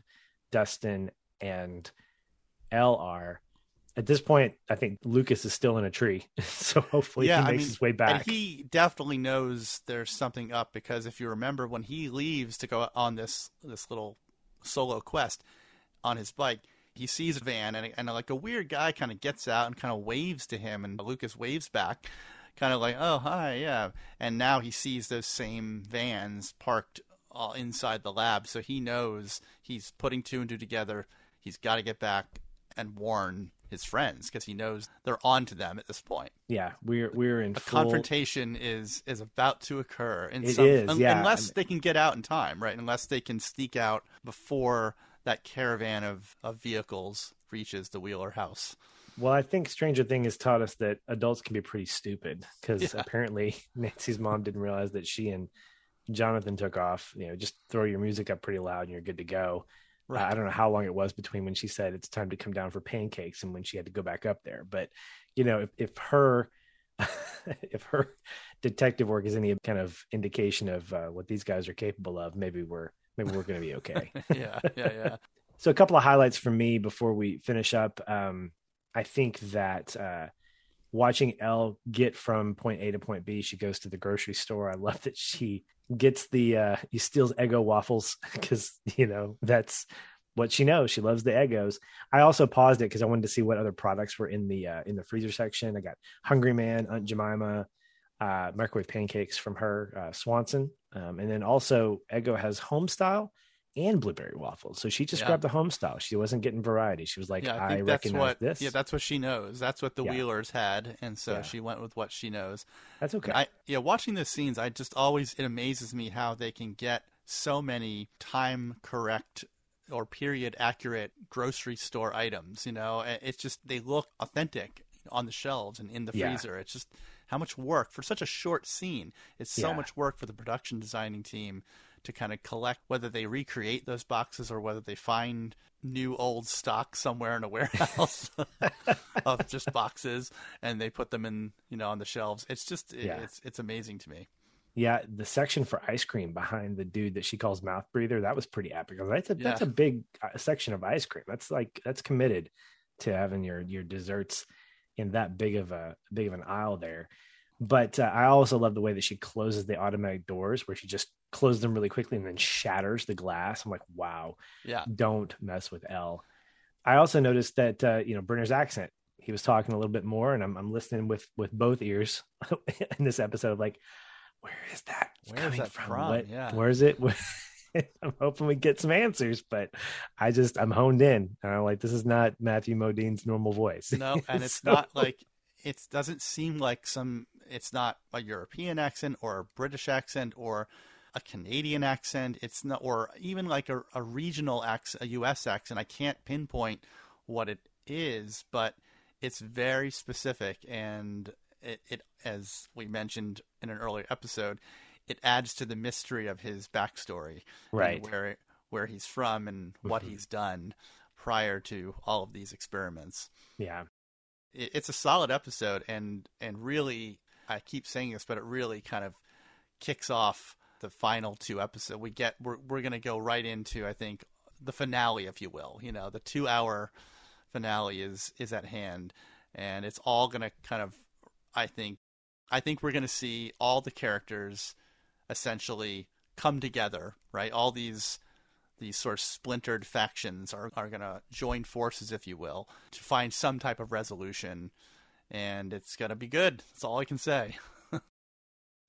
Dustin and El are. At this point, I think Lucas is still in a tree, *laughs* so hopefully Yeah, he I makes mean, his way back. And he definitely knows there's something up because if you remember when he leaves to go on this this little solo quest on his bike, he sees a van and, and like a weird guy kind of gets out and kind of waves to him, and Lucas waves back, kind of like, "Oh hi, yeah." And now he sees those same vans parked all inside the lab, so he knows he's putting two and two together. He's got to get back and warn his friends because he knows they're on to them at this point yeah, we're we're in a full. confrontation is is about to occur in It some, is, un- yeah. unless they can get out in time right unless they can sneak out before that caravan of, of vehicles reaches the wheeler house Well, I think Stranger Thing has taught us that adults can be pretty stupid because *laughs* Yeah. apparently *laughs* Nancy's mom didn't realize that she and Jonathan took off. You know, just throw your music up pretty loud and you're good to go. I don't know how long it was between when she said it's time to come down for pancakes and when she had to go back up there. But you know, if, if her *laughs* if her detective work is any kind of indication of uh, what these guys are capable of, maybe we're maybe we're going to be okay. *laughs* yeah yeah yeah *laughs* So a couple of highlights for me before we finish up. Um, I think that uh, watching El get from point A to point B, she goes to the grocery store. I love that she gets the uh, he steals Eggo waffles *laughs* because you know that's what she knows. She loves the Eggos. I also paused it because I wanted to see what other products were in the uh, in the freezer section. I got Hungry Man, Aunt Jemima, uh, microwave pancakes from her, uh, Swanson, um, and then also Eggo has home style and blueberry waffles. So she just Yeah. grabbed the home style. She wasn't getting variety. She was like, yeah, I I, that's recognize what. this. Yeah, that's what she knows. That's what the Yeah. Wheelers had, and so she went with what she knows. That's okay. I yeah, watching the scenes, I just always it amazes me how they can get so many time correct or period accurate grocery store items. You know, it's just they look authentic on the shelves and in the freezer. It's just how much work for such a short scene. It's so much work for the production designing team to kind of collect whether they recreate those boxes or whether they find new old stock somewhere in a *laughs* warehouse of just boxes and they put them in you know on the shelves it's just it- Yeah. it's it's amazing to me yeah, the section for ice cream behind the dude that she calls mouth breather, that was pretty epic. That's a that's a big uh, section of ice cream. That's like that's committed to having your your desserts in that big of a big of an aisle there. But uh, I also love the way that she closes the automatic doors, where she just closes them really quickly and then shatters the glass. I'm like, wow, yeah don't mess with El. I also noticed that uh, you know Brenner's accent. He was talking a little bit more, and I'm I'm listening with with both ears *laughs* in this episode. Of like, where is that Where is coming that from? from? What- Yeah. where is it? *laughs* I'm hoping we get some answers, but I just I'm honed in, and I'm like, this is not Matthew Modine's normal voice. no and it's *laughs* not like it doesn't seem like some it's not a european accent or a british accent or a canadian accent. It's not or even like a, a regional accent a us accent. I can't pinpoint what it is but it's very specific. And it, it as we mentioned in an earlier episode it adds to the mystery of his backstory right. where where he's from and what Mhm. he's done prior to all of these experiments. Yeah, it, it's a solid episode and and really I keep saying this but it really kind of kicks off the final two episodes we get we're we're going to go right into I think the finale if you will you know the 2 hour finale is is at hand and it's all going to kind of I think I think we're going to see all the characters essentially come together right all these these sort of splintered factions are, are going to join forces, if you will, to find some type of resolution. And it's going to be good. That's all I can say. *laughs*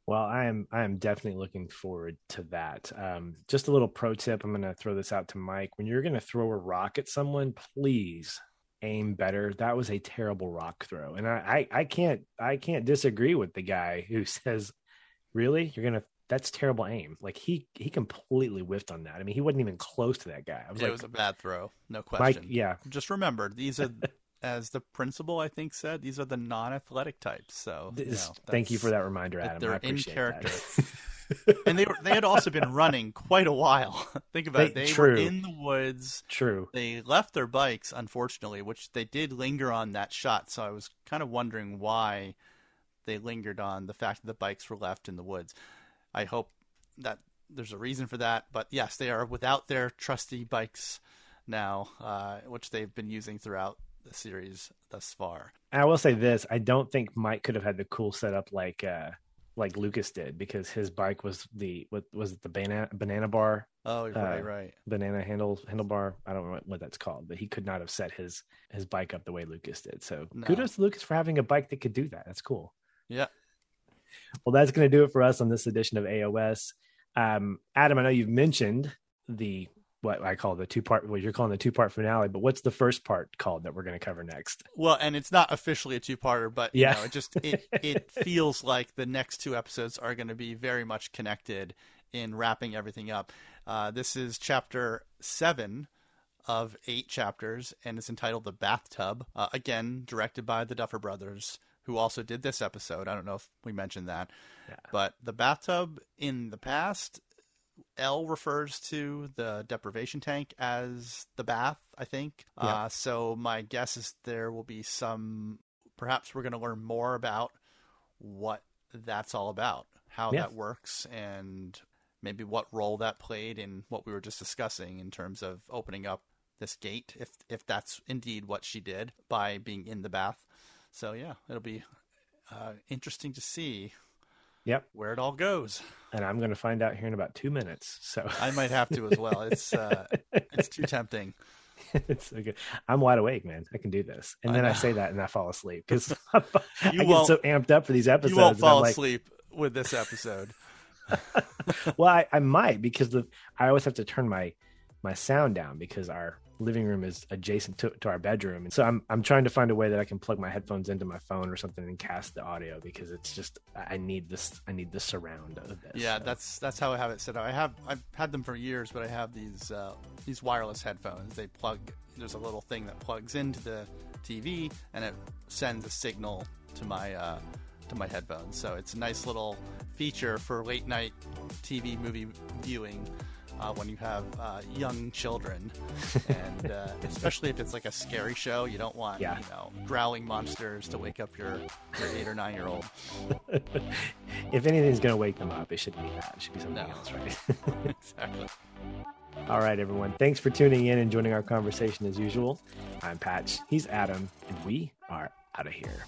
Well, I am I am definitely looking forward to that. Um, just a little pro tip. I'm going to throw this out to Mike. When you're going to throw a rock at someone, please aim better. That was a terrible rock throw, and I I, I can't I can't disagree with the guy *laughs* who says, "Really, you're going to." That's terrible aim. Like he he completely whiffed on that. I mean, he wasn't even close to that guy. I was it like, was a bad throw, no Mike, question. yeah, Just remember, these are, *laughs* as the principal I think said, these are the non-athletic types. So you know, thank you for that reminder, Adam. they're I in character. *laughs* and they were, they had also been running quite a while. *laughs* think about it. They- They were in the woods. True. They left their bikes, unfortunately, which they did linger on that shot. So I was kind of wondering why they lingered on the fact that the bikes were left in the woods. I hope that there's a reason for that. But yes, they are without their trusty bikes now, uh, which they've been using throughout the series thus far. And I will say this: I don't think Mike could have had the cool setup like uh, like Lucas did because his bike was the what was it the banana banana bar Oh, right, uh, right. Banana handle handlebar. I don't know what, what, that's called, but he could not have set his his bike up the way Lucas did. So no. kudos to Lucas for having a bike that could do that. That's cool. Yeah. Well, that's going to do it for us on this edition of AOS. Um, Adam, I know you've mentioned the what I call the two part, what you're calling the two part finale, but what's the first part called that we're going to cover next? Well, and it's not officially a two parter, but yeah, know, it just it *laughs* it feels like the next two episodes are going to be very much connected in wrapping everything up. Uh, this is chapter seven of eight chapters, and it's entitled "The Bathtub." Uh, again, directed by the Duffer Brothers, who also did this episode. I don't know if we mentioned that, yeah. but the bathtub in the past, El refers to the deprivation tank as the bath. I think. Yeah. Uh, so my guess is there will be some. Perhaps we're going to learn more about what that's all about, how yeah. that works, and maybe what role that played in what we were just discussing in terms of opening up this gate, if if that's indeed what she did by being in the bath. So yeah, it'll be uh, interesting to see. Yep, where it all goes. And I'm going to find out here in about two minutes. So I might have to as well. It's uh, *laughs* it's too tempting. it's so good. I'm wide awake, man. I can do this. And I then know. I say that and I fall asleep *laughs* because *laughs* I get so amped up for these episodes. You won't fall asleep with this episode. well, I, I might because the I always have to turn my my sound down because our living room is adjacent to, to our bedroom and so I'm I'm trying to find a way that I can plug my headphones into my phone or something and cast the audio because it's just I need this I need the surround of this. Yeah, so. that's that's how I have it set up. I have I've had them for years, but I have these uh, these wireless headphones. They plug there's a little thing that plugs into the TV and it sends a signal to my uh, to my headphones. So it's a nice little feature for late night TV movie viewing uh, when you have uh, young children, *laughs* and uh, especially if it's like a scary show, you don't want yeah. you know growling monsters to wake up your, your eight or nine year old. *laughs* if anything's going to wake them up, it shouldn't be that. It should be something no. else, right? *laughs* exactly. All right, everyone. Thanks for tuning in and joining our conversation as usual. I'm Patch. He's Adam, and we are out of here.